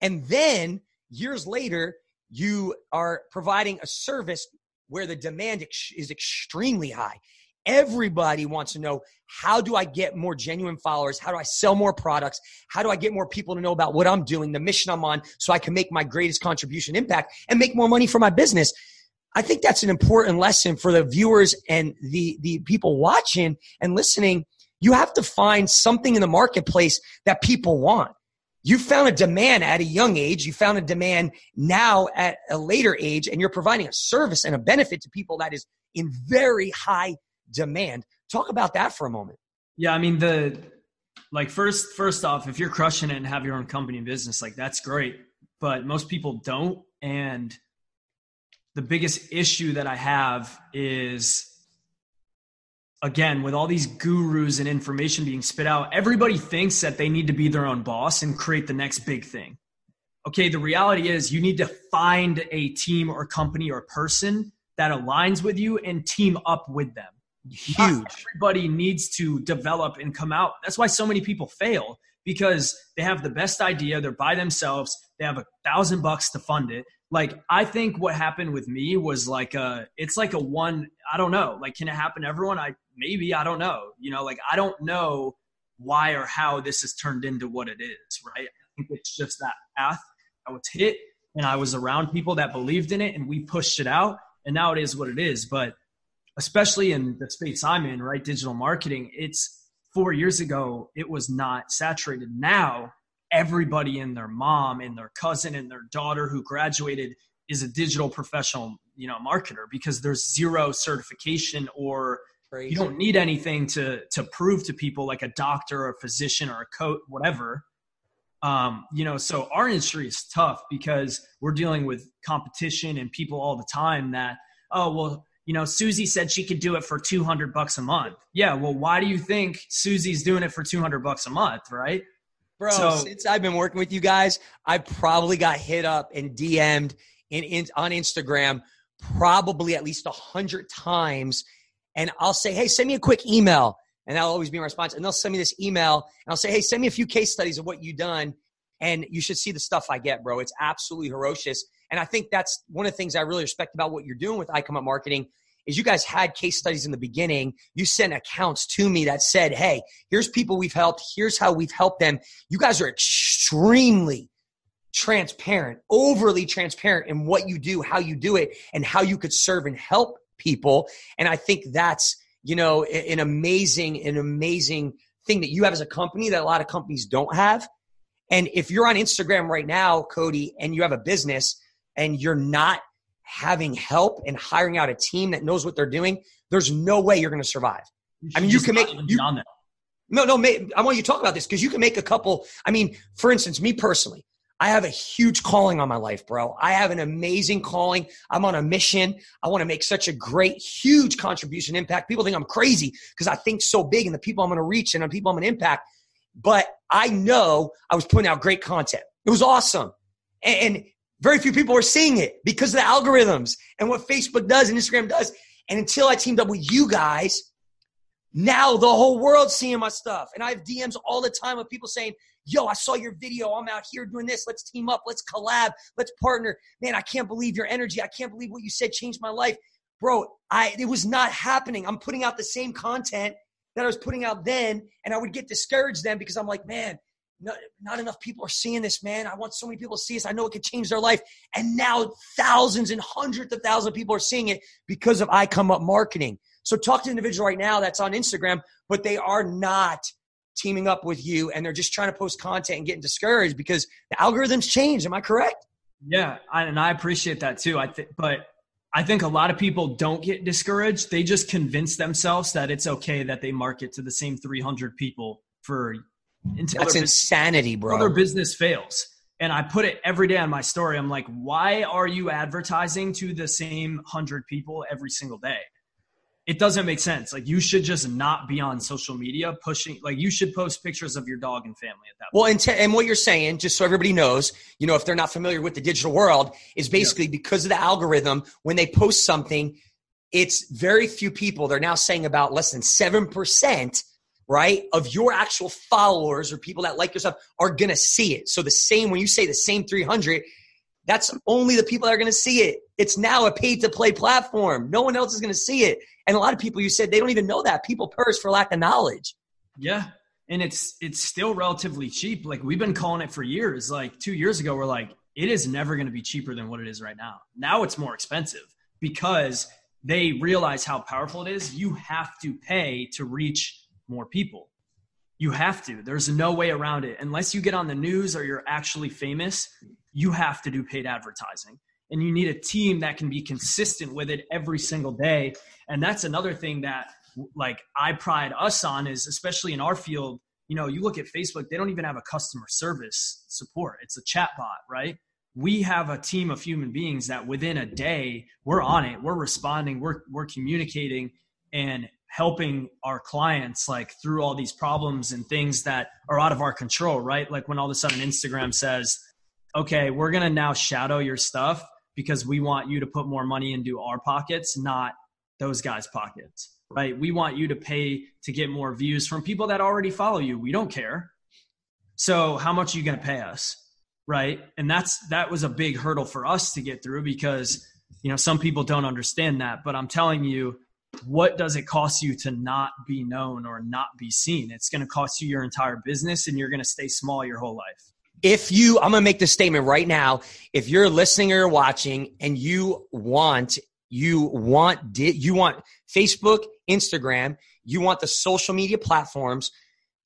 And then years later, you are providing a service where the demand is extremely high. Everybody wants to know how do I get more genuine followers? How do I sell more products? How do I get more people to know about what I'm doing, the mission I'm on, so I can make my greatest contribution impact and make more money for my business? I think that's an important lesson for the viewers and the, the people watching and listening. You have to find something in the marketplace that people want. You found a demand at a young age. You found a demand now at a later age, and you're providing a service and a benefit to people that is in very high demand. Talk about that for a moment. Yeah, I mean the like first first off, if you're crushing it and have your own company and business, like that's great. But most people don't. And the biggest issue that I have is again, with all these gurus and information being spit out, everybody thinks that they need to be their own boss and create the next big thing. Okay, the reality is you need to find a team or company or person that aligns with you and team up with them huge. Not everybody needs to develop and come out. That's why so many people fail because they have the best idea. They're by themselves. They have a thousand bucks to fund it. Like I think what happened with me was like a, it's like a one. I don't know. Like, can it happen to everyone? I maybe I don't know. You know, like I don't know why or how this has turned into what it is. Right? I think it's just that path I was hit, and I was around people that believed in it, and we pushed it out, and now it is what it is. But especially in the space I'm in, right? Digital marketing. It's four years ago, it was not saturated. Now, everybody and their mom and their cousin and their daughter who graduated is a digital professional, you know, marketer because there's zero certification or Crazy. you don't need anything to to prove to people like a doctor or a physician or a coach, whatever. Um, you know, so our industry is tough because we're dealing with competition and people all the time that, oh, well, you know, Susie said she could do it for 200 bucks a month. Yeah. Well, why do you think Susie's doing it for 200 bucks a month? Right. Bro, so, since I've been working with you guys, I probably got hit up and DM'd in, in on Instagram probably at least a hundred times. And I'll say, hey, send me a quick email. And that'll always be my response. And they'll send me this email and I'll say, hey, send me a few case studies of what you've done. And you should see the stuff I get, bro. It's absolutely ferocious. And I think that's one of the things I really respect about what you're doing with I Come Up Marketing is you guys had case studies in the beginning. You sent accounts to me that said, hey, here's people we've helped. Here's how we've helped them. You guys are extremely transparent, overly transparent in what you do, how you do it, and how you could serve and help people. And I think that's, you know, an amazing, an amazing thing that you have as a company that a lot of companies don't have. And if you're on Instagram right now, Cody, and you have a business and you're not having help and hiring out a team that knows what they're doing, there's no way you're going to survive. I mean, you can make you, no, no. I want you to talk about this because you can make a couple. I mean, for instance, me personally, I have a huge calling on my life, bro. I have an amazing calling. I'm on a mission. I want to make such a great, huge contribution, impact. People think I'm crazy because I think so big and the people I'm going to reach and the people I'm going to impact. But I know I was putting out great content. It was awesome. And, very few people were seeing it because of the algorithms and what Facebook does and Instagram does. And until I teamed up with you guys, now the whole world's seeing my stuff. And I have DMs all the time of people saying, yo, I saw your video. I'm out here doing this. Let's team up. Let's collab. Let's partner. Man, I can't believe your energy. I can't believe what you said changed my life. Bro, I it was not happening. I'm putting out the same content that I was putting out then, and I would get discouraged then because I'm like, man, not, not enough people are seeing this, man. I want so many people to see this. I know it could change their life. And now thousands and hundreds of thousands of people are seeing it because of I Come Up marketing. So talk to individual right now that's on Instagram, but they are not teaming up with you and they're just trying to post content and getting discouraged because the algorithms change. Am I correct? Yeah, I, and I appreciate that too. I think, but I think a lot of people don't get discouraged. They just convince themselves that it's okay that they market to the same 300 people for until that's insanity, bro. Their business fails. And I put it every day on my story. I'm like, why are you advertising to the same 100 people every single day? It doesn't make sense. Like you should just not be on social media pushing. Like you should post pictures of your dog and family at that. Well, and, t- and what you're saying, just so everybody knows, you know, if they're not familiar with the digital world, is basically yeah. because of the algorithm. When they post something, it's very few people. They're now saying about less than seven percent, right, of your actual followers or people that like your stuff are gonna see it. So the same when you say the same 300, that's only the people that are going to see it. It's now a paid to play platform. No one else is going to see it. And a lot of people, you said, they don't even know that. People purse for lack of knowledge. Yeah. And it's it's still relatively cheap. Like we've been calling it for years. Like two years ago, we're like, it is never going to be cheaper than what it is right now. Now it's more expensive because they realize how powerful it is. You have to pay to reach more people. You have to. There's no way around it. Unless you get on the news or you're actually famous, you have to do paid advertising. And you need a team that can be consistent with it every single day. And that's another thing that like i pride us on is especially in our field you know you look at facebook they don't even have a customer service support. It's a chat bot right? We have a team of human beings that within a day we're on it. We're responding. We're we're communicating and helping our clients like through all these problems and things that are out of our control right? Like when all of a sudden instagram says okay, we're going to now shadow your stuff because we want you to put more money into our pockets, not those guys' pockets, right? We want you to pay to get more views from people that already follow you. We don't care. So, how much are you going to pay us? Right. And that's that was a big hurdle for us to get through because, you know, some people don't understand that. But I'm telling you, what does it cost you to not be known or not be seen? It's going to cost you your entire business and you're going to stay small your whole life if you i'm gonna make this statement right now. If you're listening or watching and you want you want you want facebook instagram you want the social media platforms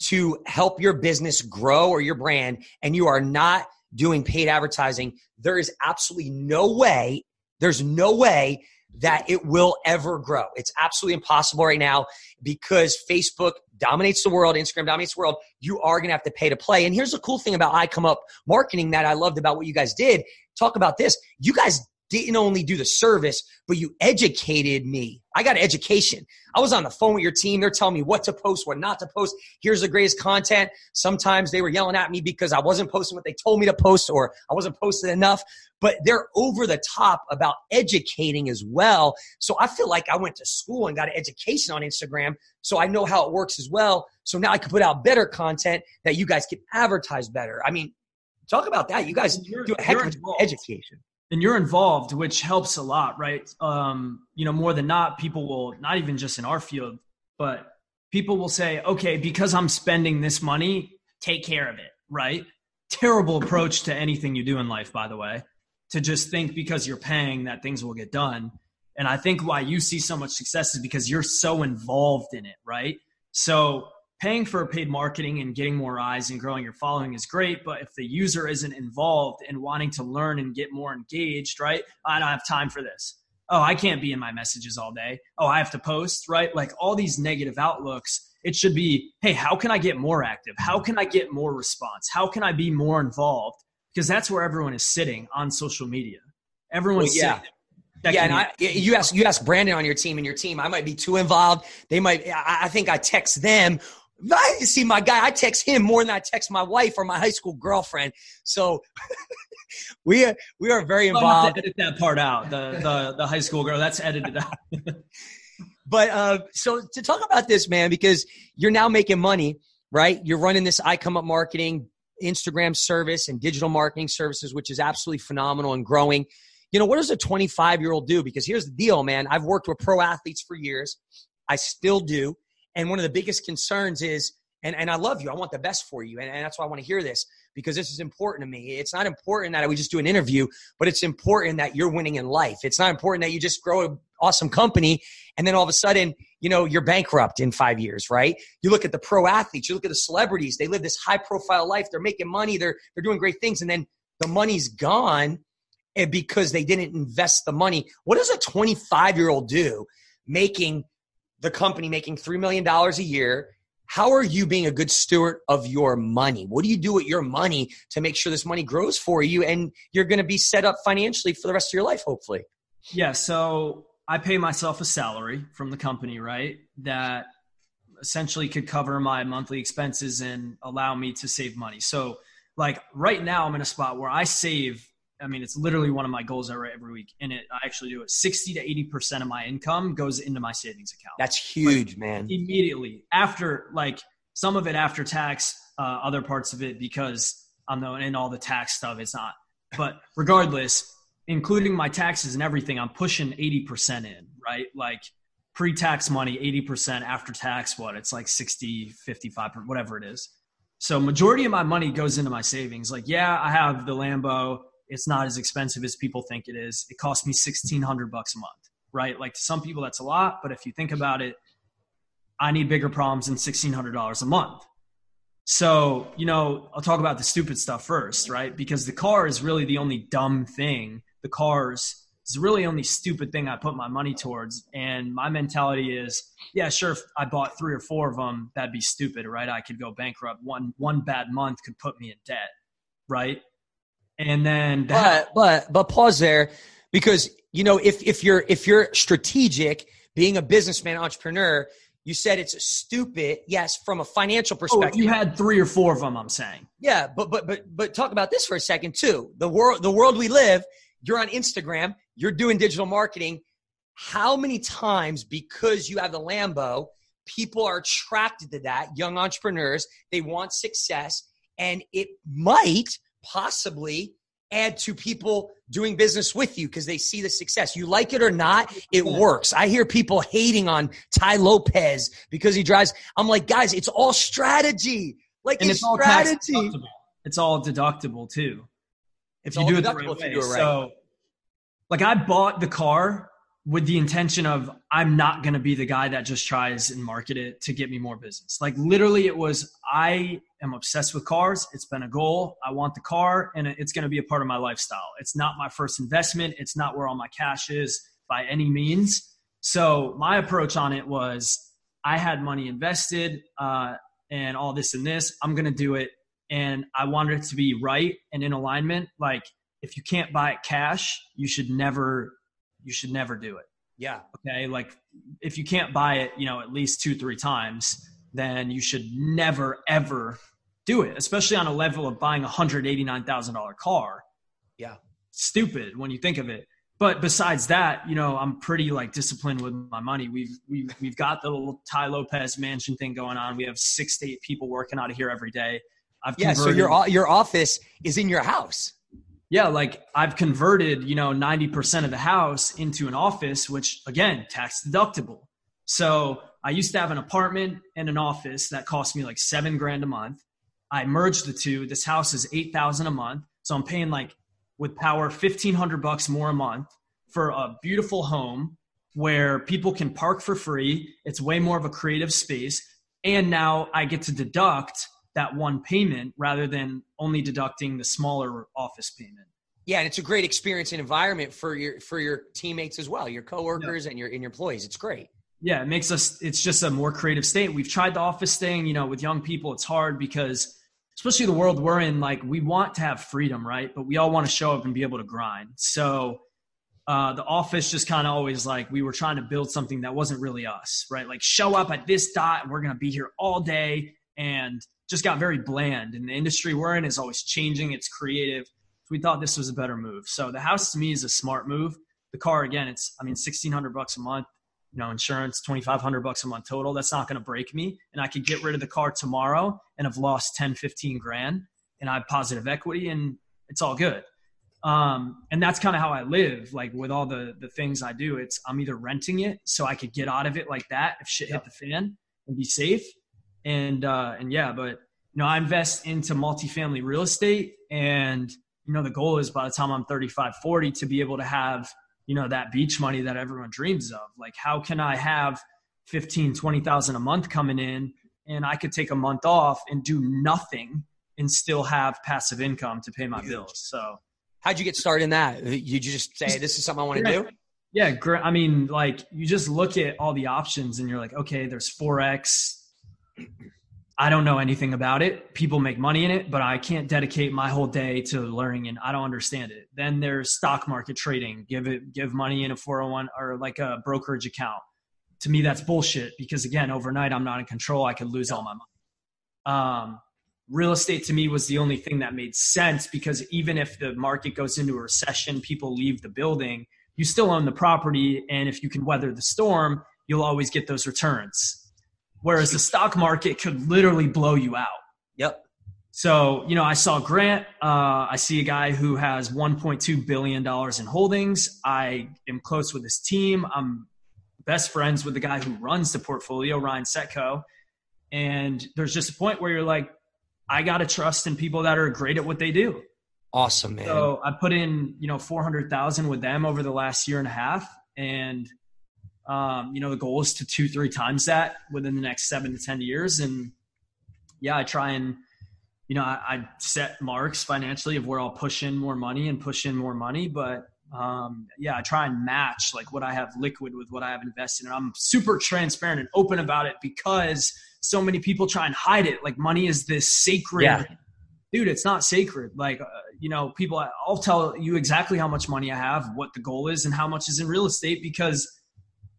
to help your business grow or your brand and you are not doing paid advertising there is absolutely no way there's no way that it will ever grow. It's absolutely impossible right now because Facebook dominates the world, Instagram dominates the world. You are going to have to pay to play. And here's the cool thing about I Come Up marketing that I loved about what you guys did. Talk about this. You guys didn't only do the service, but you educated me. I got education. I was on the phone with your team. They're telling me what to post, what not to post. Here's the greatest content. Sometimes they were yelling at me because I wasn't posting what they told me to post or I wasn't posting enough, but they're over the top about educating as well. So I feel like I went to school and got an education on Instagram. So I know how it works as well. So now I can put out better content that you guys can advertise better. I mean, talk about that. You guys do a heck of education and you're involved, which helps a lot, right? Um, you know, more than not, people will not even just in our field, but people will say, okay, because I'm spending this money, take care of it, right? Terrible approach to anything you do in life, by the way, to just think because you're paying that things will get done. And I think why you see so much success is because you're so involved in it, right? So paying for paid marketing and getting more eyes and growing your following is great but if the user isn't involved and wanting to learn and get more engaged right i don't have time for this oh i can't be in my messages all day oh i have to post right like all these negative outlooks it should be hey how can i get more active how can i get more response how can i be more involved because that's where everyone is sitting on social media everyone's well, yeah. yeah, and I, you ask you ask Brandon on your team and your team. I might be too involved. They might. I, I think I text them I see my guy. I text him more than I text my wife or my high school girlfriend. So we are we are very involved. edit that part out. The the the high school girl. That's edited out. but uh, so to talk about this, man, because you're now making money, right? You're running this I come up marketing Instagram service and digital marketing services, which is absolutely phenomenal and growing. You know, what does a 25 year old do? Because here's the deal, man. I've worked with pro athletes for years. I still do. And one of the biggest concerns is, and, and I love you, I want the best for you. And, and that's why I want to hear this because this is important to me. It's not important that we just do an interview, but it's important that you're winning in life. It's not important that you just grow an awesome company and then all of a sudden, you know, you're bankrupt in five years, right? You look at the pro athletes, you look at the celebrities, they live this high profile life, they're making money, they're, they're doing great things, and then the money's gone eh, because they didn't invest the money. What does a 25 year old do making the company making $3 million a year. How are you being a good steward of your money? What do you do with your money to make sure this money grows for you and you're going to be set up financially for the rest of your life, hopefully? Yeah. So I pay myself a salary from the company, right? That essentially could cover my monthly expenses and allow me to save money. So, like right now, I'm in a spot where I save I mean, it's literally one of my goals I write every week. And it, I actually do it. 60 to 80% of my income goes into my savings account. That's huge, like, man. Immediately after, like some of it after tax, uh, other parts of it because I'm the, in all the tax stuff. It's not, but regardless, including my taxes and everything, I'm pushing 80% in, right? Like pre-tax money, 80% after tax, what it's like 60, 55, whatever it is. So majority of my money goes into my savings. Like, yeah, I have the Lambo it's not as expensive as people think it is. It costs me 1600 bucks a month, right? Like to some people that's a lot, but if you think about it, I need bigger problems than $1600 a month. So, you know, I'll talk about the stupid stuff first, right? Because the car is really the only dumb thing. The cars is really only stupid thing I put my money towards. And my mentality is, yeah, sure, if I bought three or four of them, that'd be stupid, right? I could go bankrupt. One one bad month could put me in debt, right? And then that- but but but pause there because you know if if you're if you're strategic, being a businessman entrepreneur, you said it's a stupid. Yes, from a financial oh, perspective. Oh, you had three or four of them. I'm saying. Yeah, but but but but talk about this for a second too. The world the world we live. You're on Instagram. You're doing digital marketing. How many times because you have the Lambo, people are attracted to that? Young entrepreneurs they want success, and it might possibly add to people doing business with you because they see the success. You like it or not, it works. I hear people hating on Tai Lopez because he drives. I'm like, guys, it's all strategy. Like and it's, it's all strategy. It's all deductible too. If it's you do it the right way. It right. So, like, I bought the car with the intention of I'm not going to be the guy that just tries and market it to get me more business. Like literally it was I am obsessed with cars. It's been a goal. I want the car and it's going to be a part of my lifestyle. It's not my first investment. It's not where all my cash is. by any means. So my approach on it was I had money invested uh, and all this and this. I'm going to do it. And I wanted it to be right and in alignment. Like if you can't buy it cash, you should never, you should never do it. Yeah. Okay. Like if you can't buy it, you know, at least two, three times, then you should never, ever do it, especially on a level of buying a $189,000 car. Yeah. Stupid when you think of it but besides that, you know, I'm pretty like disciplined with my money. We've we've we've got the little Tai Lopez mansion thing going on. We have six to eight people working out of here every day. I've yeah. So your your office is in your house. Yeah, like I've converted, you know, 90% of the house into an office, which again, tax deductible. So I used to have an apartment and an office that cost me like seven grand a month. I merged the two. This house is eight thousand a month, so I'm paying like with power 1500 bucks more a month for a beautiful home where people can park for free it's way more of a creative space and now i get to deduct that one payment rather than only deducting the smaller office payment yeah and it's a great experience and environment for your for your teammates as well your coworkers yeah. and your and your employees it's great yeah it makes us it's just a more creative state we've tried the office thing you know with young people it's hard because especially the world we're in, like we want to have freedom, right? But we all want to show up and be able to grind. So uh, the office just kind of always like we were trying to build something that wasn't really us, right? Like show up at this dot, and we're gonna be here all day, and just got very bland. And the industry we're in is always changing. It's creative. So we thought this was a better move. So the house to me is a smart move. The car again, it's I mean sixteen hundred bucks a month you know, insurance, 2,500 bucks a month total. That's not going to break me. And I could get rid of the car tomorrow and have lost 10, 15 grand and I have positive equity and it's all good. Um, and that's kind of how I live. Like with all the, the things I do, it's I'm either renting it so I could get out of it like that if shit hit the fan and be safe. And, uh, and yeah, but you know, I invest into multifamily real estate and, you know, the goal is by the time I'm 35, 40 to be able to have – you know that beach money that everyone dreams of. Like how can i have 15 20000 a month coming in and i could take a month off and do nothing and still have passive income to pay my bills? So how'd you get started in that? You just say this is something i want to do yeah i mean like you just look at all the options and you're like okay there's forex I don't know anything about it. People make money in it, but I can't dedicate my whole day to learning and I don't understand it. Then there's stock market trading. Give it give money in a 401 or like a brokerage account. To me that's bullshit because again, overnight I'm not in control. I could lose all my money. Um, real estate to me was the only thing that made sense because even if the market goes into a recession, people leave the building, you still own the property and if you can weather the storm, you'll always get those returns whereas the stock market could literally blow you out. Yep. So, you know, I saw Grant. Uh, I see a guy who has $1.2 billion in holdings. I am close with his team. I'm best friends with the guy who runs the portfolio, Ryan Setko. And there's just a point where you're like, I got to trust in people that are great at what they do. Awesome, man. So I put in, you know, 400,000 with them over the last year and a half. And um, you know, the goal is to two, three times that within the next seven to 10 years. And yeah, I try and, you know, I, I set marks financially of where I'll push in more money and push in more money. But um, yeah, I try and match like what I have liquid with what I have invested. And I'm super transparent and open about it because so many people try and hide it. Like money is this sacred. Yeah. Dude, it's not sacred. Like, uh, you know, people, I'll tell you exactly how much money I have, what the goal is, and how much is in real estate because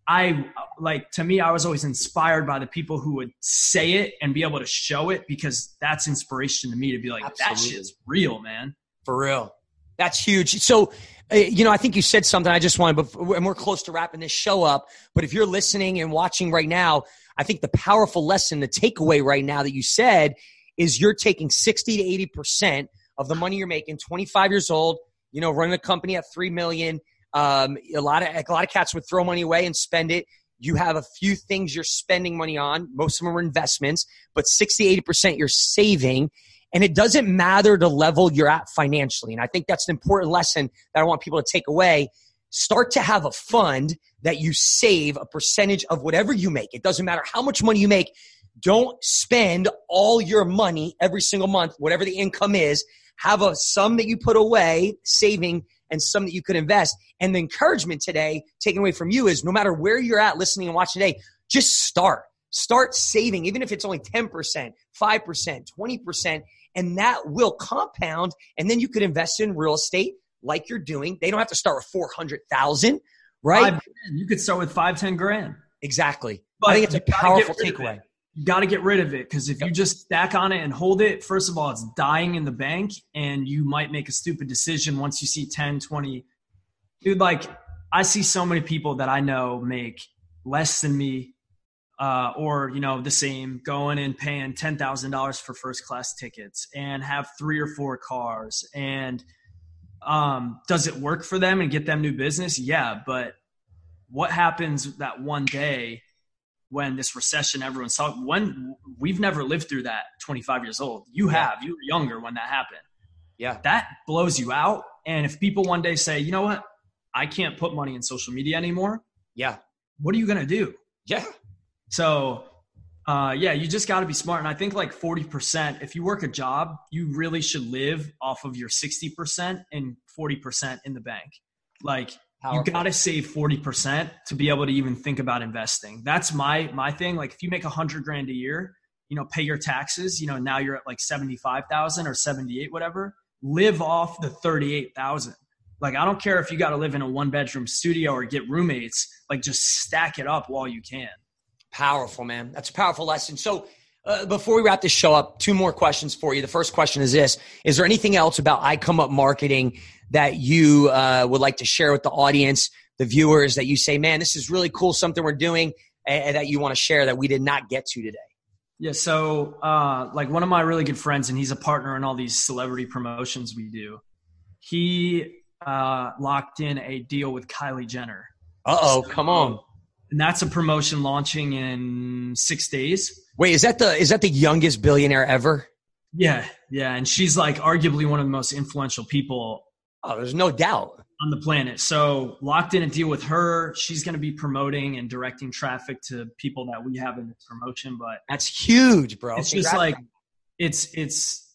I like to me, I was always inspired by the people who would say it and be able to show it because that's inspiration to me to be like, Absolutely. that shit's real, man. For real. That's huge. So, uh, you know, I think you said something I just wanted, and we're close to wrapping this show up. But if you're listening and watching right now, I think the powerful lesson, the takeaway right now that you said is you're taking 60 to 80% of the money you're making, 25 years old, you know, running a company at 3 million um, a lot of a lot of cats would throw money away and spend it. You have a few things you're spending money on. Most of them are investments, but 60, 80% you're saving. And it doesn't matter the level you're at financially. And I think that's an important lesson that I want people to take away. Start to have a fund that you save a percentage of whatever you make. It doesn't matter how much money you make. Don't spend all your money every single month, whatever the income is. Have a sum that you put away, saving and some that you could invest. And the encouragement today, taken away from you, is no matter where you're at listening and watching today, just start. Start saving, even if it's only 10%, 5%, 20%, and that will compound. And then you could invest in real estate like you're doing. They don't have to start with 400,000, right? Five, you could start with five, 10 grand. Exactly. But I think it's a powerful takeaway. You got to get rid of it because if yep. you just stack on it and hold it, first of all, it's dying in the bank and you might make a stupid decision once you see 10, 20. Dude, like I see so many people that I know make less than me uh, or you know the same going and paying ten thousand dollars for first class tickets and have three or four cars and um, does it work for them and get them new business? Yeah, but what happens that one day when this recession everyone's talking when we've never lived through that 25 years old. You have you were younger when that happened. Yeah. That blows you out. And if people one day say you know what? I can't put money in social media anymore yeah. what are you going to do? Yeah. So uh, yeah you just got to be smart. And i think like 40% if you work a job you really should live off of your 60% and 40% in the bank. Like Powerful. You got to save 40% to be able to even think about investing. That's my my thing. Like if you make a 100 grand a year, you know, pay your taxes, you know, now you're at like 75,000 or 78 whatever, live off the 38,000. Like I don't care if you got to live in a one bedroom studio or get roommates, like just stack it up while you can. Powerful, man. That's a powerful lesson. So uh, before we wrap this show up, two more questions for you. The first question is this Is there anything else about I Come Up Marketing that you uh, would like to share with the audience, the viewers, that you say, man, this is really cool, something we're doing, and that you want to share that we did not get to today? Yeah, so uh, like one of my really good friends, and he's a partner in all these celebrity promotions we do. He uh, locked in a deal with Kylie Jenner. Uh oh, so, come on! And that's a promotion launching in six days. Wait, is that the is that the youngest billionaire ever? Yeah, yeah, and she's like arguably one of the most influential people Oh, there's no doubt on the planet. So locked in a deal with her. She's going to be promoting and directing traffic to people that we have in this promotion. But that's huge, bro. It's Congrats. just like it's it's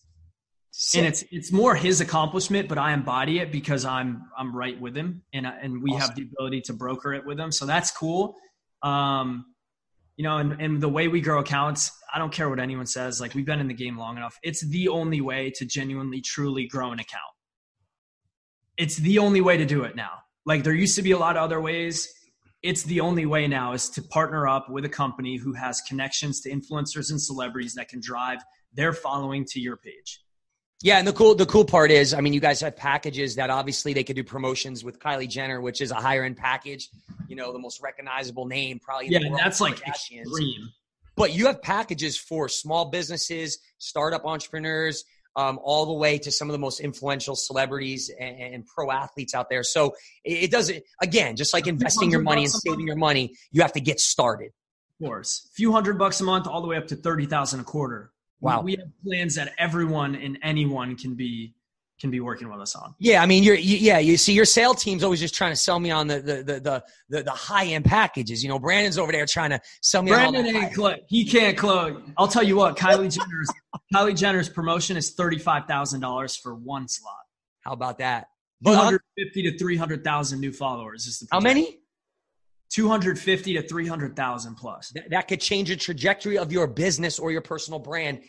Sick. and it's it's more his accomplishment, but I embody it because I'm I'm right with him, and and we awesome. have the ability to broker it with him. So that's cool. Um, you know, and, and the way we grow accounts, I don't care what anyone says. Like we've been in the game long enough. It's the only way to genuinely, truly grow an account it's the only way to do it now. Like there used to be a lot of other ways. It's the only way now is to partner up with a company who has connections to influencers and celebrities that can drive their following to your page. Yeah, and the cool the cool part is, I mean, you guys have packages that obviously they could do promotions with Kylie Jenner, which is a higher end package. You know, the most recognizable name probably. yeah, and that's like extreme. But you have packages for small businesses, startup entrepreneurs, um, all the way to some of the most influential celebrities and, and pro athletes out there. So it, it doesn't, again, just like investing your money and saving your money, you have to get started. Of course. A few hundred bucks a month, all the way up to 30,000 a quarter. Wow. We, we have plans that everyone and anyone can be can be working with us on. Yeah, I mean, you're you, yeah. You see, your sales team's always just trying to sell me on the the the the, the, the high end packages. You know, Brandon's over there trying to sell me. Brandon ain't close. He can't close. I'll tell you what, Kylie Jenner's Kylie Jenner's promotion is thirty five thousand dollars for one slot. How about that? Two hundred fifty to three hundred thousand new followers is the. Projection. How many? 250 to 300,000 plus. That, that, could change the trajectory of your business or your personal brand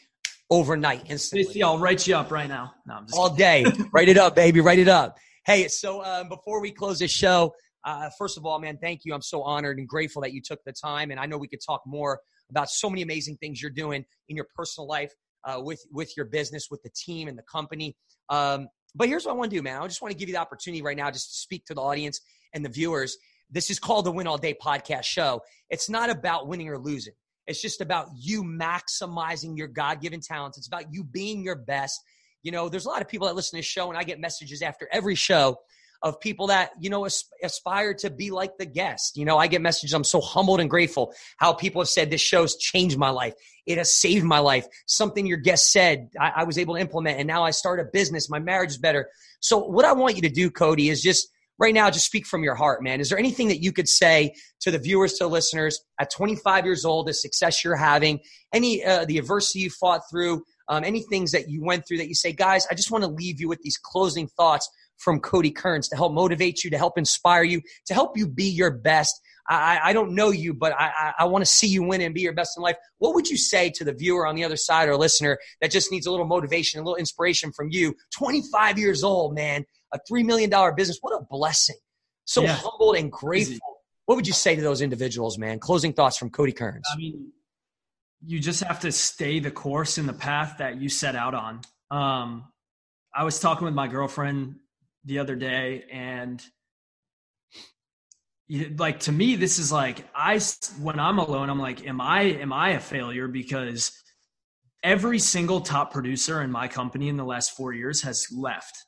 overnight instantly. I'll write you up right now. No, I'm just all day. write it up, baby. Write it up. Hey, so um, before we close this show, uh, first of all, man, thank you. I'm so honored and grateful that you took the time, and I know we could talk more about so many amazing things you're doing in your personal life, uh, with with your business, with the team and the company. Um, but here's what I want to do, man. I just want to give you the opportunity right now, just to speak to the audience and the viewers. This is called the Win All Day Podcast Show. It's not about winning or losing. It's just about you maximizing your God given talents. It's about you being your best. You know, there's a lot of people that listen to this show, and I get messages after every show of people that, you know, aspire to be like the guest. You know, I get messages. I'm so humbled and grateful how people have said this show's changed my life. It has saved my life. Something your guest said, I, I was able to implement, and now I start a business. My marriage is better. So, what I want you to do, Cody, is just right now, just speak from your heart, man. Is there anything that you could say to the viewers, to the listeners at 25 years old, the success you're having, any uh, the adversity you fought through, um, any things that you went through that you say, guys, I just want to leave you with these closing thoughts from Cody Kerns to help motivate you, to help inspire you, to help you be your best. I, I don't know you, but I, I, I want to see you win and be your best in life. What would you say to the viewer on the other side or listener that just needs a little motivation, a little inspiration from you? 25 years old, man, a $3 million business. What a blessing. So yeah. humbled and grateful. What would you say to those individuals, man? Closing thoughts from Cody Kerns. I mean, you just have to stay the course in the path that you set out on. Um, I was talking with my girlfriend the other day, and like to me, this is like I when I'm alone, I'm like, am I am I a failure because every single top producer in my company in the last four years has left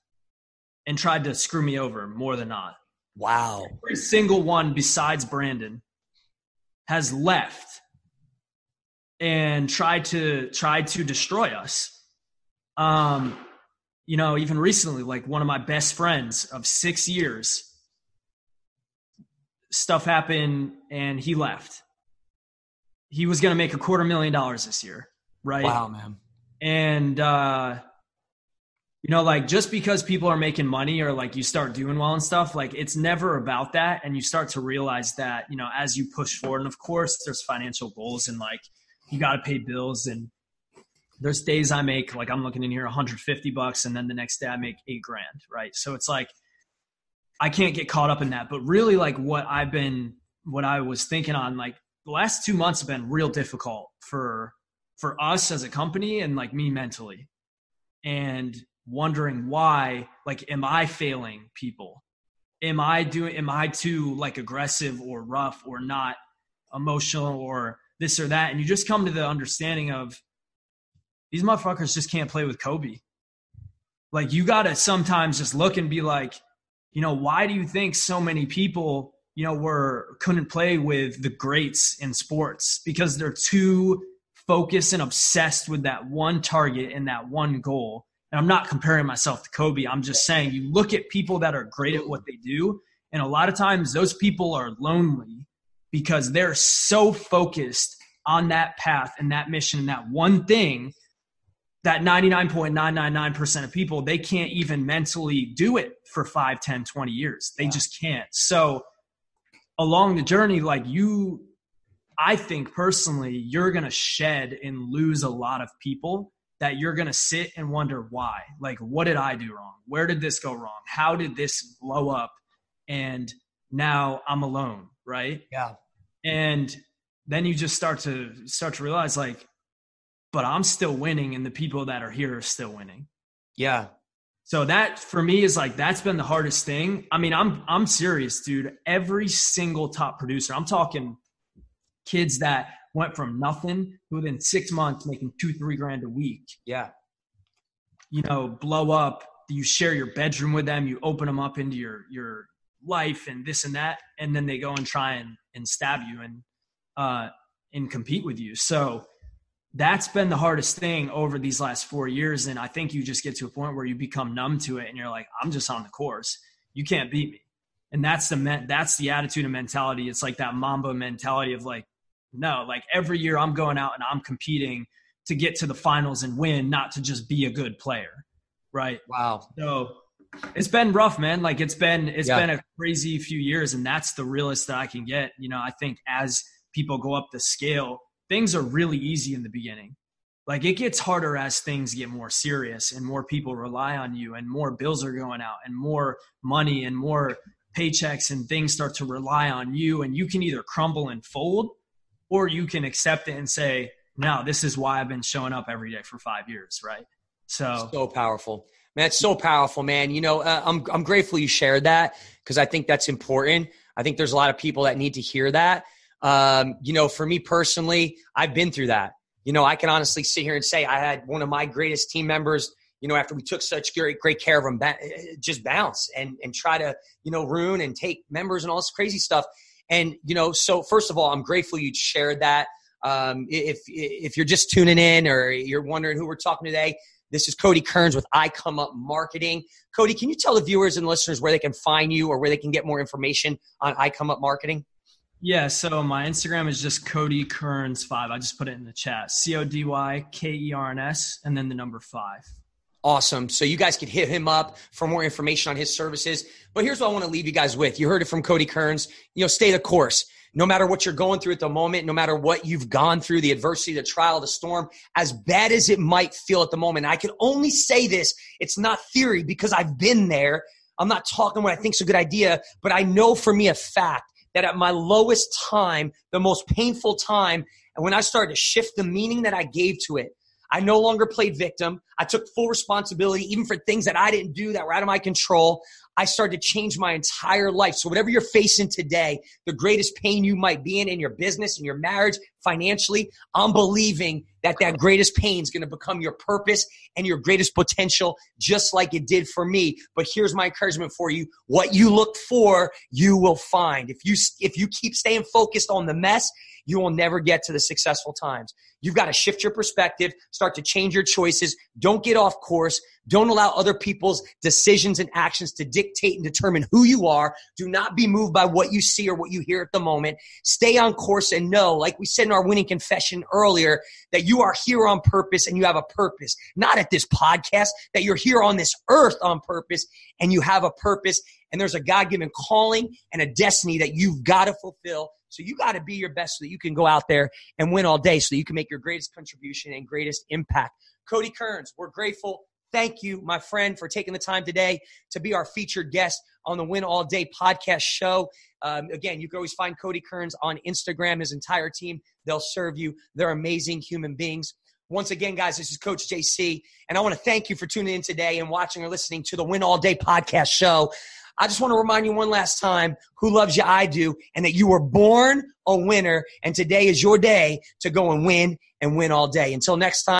and tried to screw me over more than not. Wow. Every single one besides Brandon has left and tried to tried to destroy us. Um, you know, even recently, like one of my best friends of six years, stuff happened and he left. He was going to make a quarter million dollars this year, right? Wow, man. And uh, you know, like just because people are making money or like you start doing well and stuff, like it's never about that. And you start to realize that, you know, as you push forward, and of course there's financial goals and like you got to pay bills. And there's days I make, like I'm looking in here 150 bucks and then the next day I make eight grand. Right. So it's like, I can't get caught up in that. But really like what I've been, what I was thinking on, like the last two months have been real difficult for, for us as a company and like me mentally. And wondering why like am i failing people? Am i doing am i too like aggressive or rough or not emotional or this or that? And you just come to the understanding of these motherfuckers just can't play with kobe. Like you gotta sometimes just look and be like you know why do you think so many people you know were couldn't play with the greats in sports? Because they're too focused and obsessed with that one target and that one goal and I'm not comparing myself to Kobe. I'm just saying you look at people that are great at what they do, and a lot of times those people are lonely because they're so focused on that path and that mission and that one thing that 99.999% of people they can't even mentally do it for 5 10 20 years they just can't so along the journey like you i think personally you're going to shed and lose a lot of people that you're going to sit and wonder why. Like, what did I do wrong? Where did this go wrong? How did this blow up? And now I'm alone, right? Yeah. And then you just start to start to realize like but I'm still winning and the people that are here are still winning. Yeah. So that for me is like that's been the hardest thing. I mean, I'm I'm serious, dude. Every single top producer, I'm talking kids that went from nothing to within six months making two, three grand a week. Yeah. You know, blow up. You share your bedroom with them. You open them up into your your life and this and that, and then they go and try and and stab you and uh and compete with you. So that's been the hardest thing over these last four years. And I think you just get to a point where you become numb to it and you're like, I'm just on the course. You can't beat me. And that's the that's the attitude and mentality. It's like that Mamba mentality of like, no, like every year I'm going out and I'm competing to get to the finals and win, not to just be a good player. Right. Wow. So it's been rough, man. Like it's been it's yeah. been a crazy few years, and that's the realest that I can get. You know, I think as people go up the scale, things are really easy in the beginning. Like it gets harder as things get more serious and more people rely on you and more bills are going out and more money and more paychecks and things start to rely on you and you can either crumble and fold or you can accept it and say, no, this is why I've been showing up every day for five years, right? So so powerful, man. It's so powerful, man. You know, uh, I'm I'm grateful you shared that because I think that's important. I think there's a lot of people that need to hear that. Um, you know, for me personally, I've been through that. You know, I can honestly sit here and say I had one of my greatest team members. You know, after we took such great great care of him, just bounce and and try to you know ruin and take members and all this crazy stuff. And you know, so first of all, I'm grateful you shared that. Um, if if you're just tuning in or you're wondering who we're talking today, this is Cody Kerns with I Come Up Marketing. Cody, can you tell the viewers and listeners where they can find you or where they can get more information on I Come Up Marketing? Yeah, so my Instagram is just Cody Kerns five. I just put it in the chat. C O D Y K E R N S and then the number five. Awesome. So you guys could hit him up for more information on his services. But here's what I want to leave you guys with. You heard it from Cody Kerns. You know, stay the course. No matter what you're going through at the moment, no matter what you've gone through, the adversity, the trial, the storm, as bad as it might feel at the moment, I can only say this. It's not theory because I've been there. I'm not talking what I think's a good idea, but I know for me a fact that at my lowest time, the most painful time, and when I started to shift the meaning that I gave to it, I no longer played victim. I took full responsibility, even for things that I didn't do that were out of my control. I started to change my entire life. So whatever you're facing today, the greatest pain you might be in in your business, in your marriage, financially, I'm believing that that greatest pain is going to become your purpose and your greatest potential, just like it did for me. But here's my encouragement for you. What you look for, you will find. If you, if you keep staying focused on the mess, you will never get to the successful times. You've got to shift your perspective, start to change your choices. Don't get off course. Don't allow other people's decisions and actions to dictate and determine who you are. Do not be moved by what you see or what you hear at the moment. Stay on course and know, like we said in our winning confession earlier, that you are here on purpose and you have a purpose. Not at this podcast, that you're here on this earth on purpose and you have a purpose and there's a God given calling and a destiny that you've got to fulfill so you got to be your best so that you can go out there and win all day so that you can make your greatest contribution and greatest impact. Cody Kerns, we're grateful. Thank you, my friend, for taking the time today to be our featured guest on the Win All Day podcast show. Um, again, you can always find Cody Kerns on Instagram, his entire team. They'll serve you. They're amazing human beings. Once again, guys, this is Coach JC, and I want to thank you for tuning in today and watching or listening to the Win All Day podcast show. I just want to remind you one last time who loves you, I do, and that you were born a winner, and today is your day to go and win and win all day. Until next time.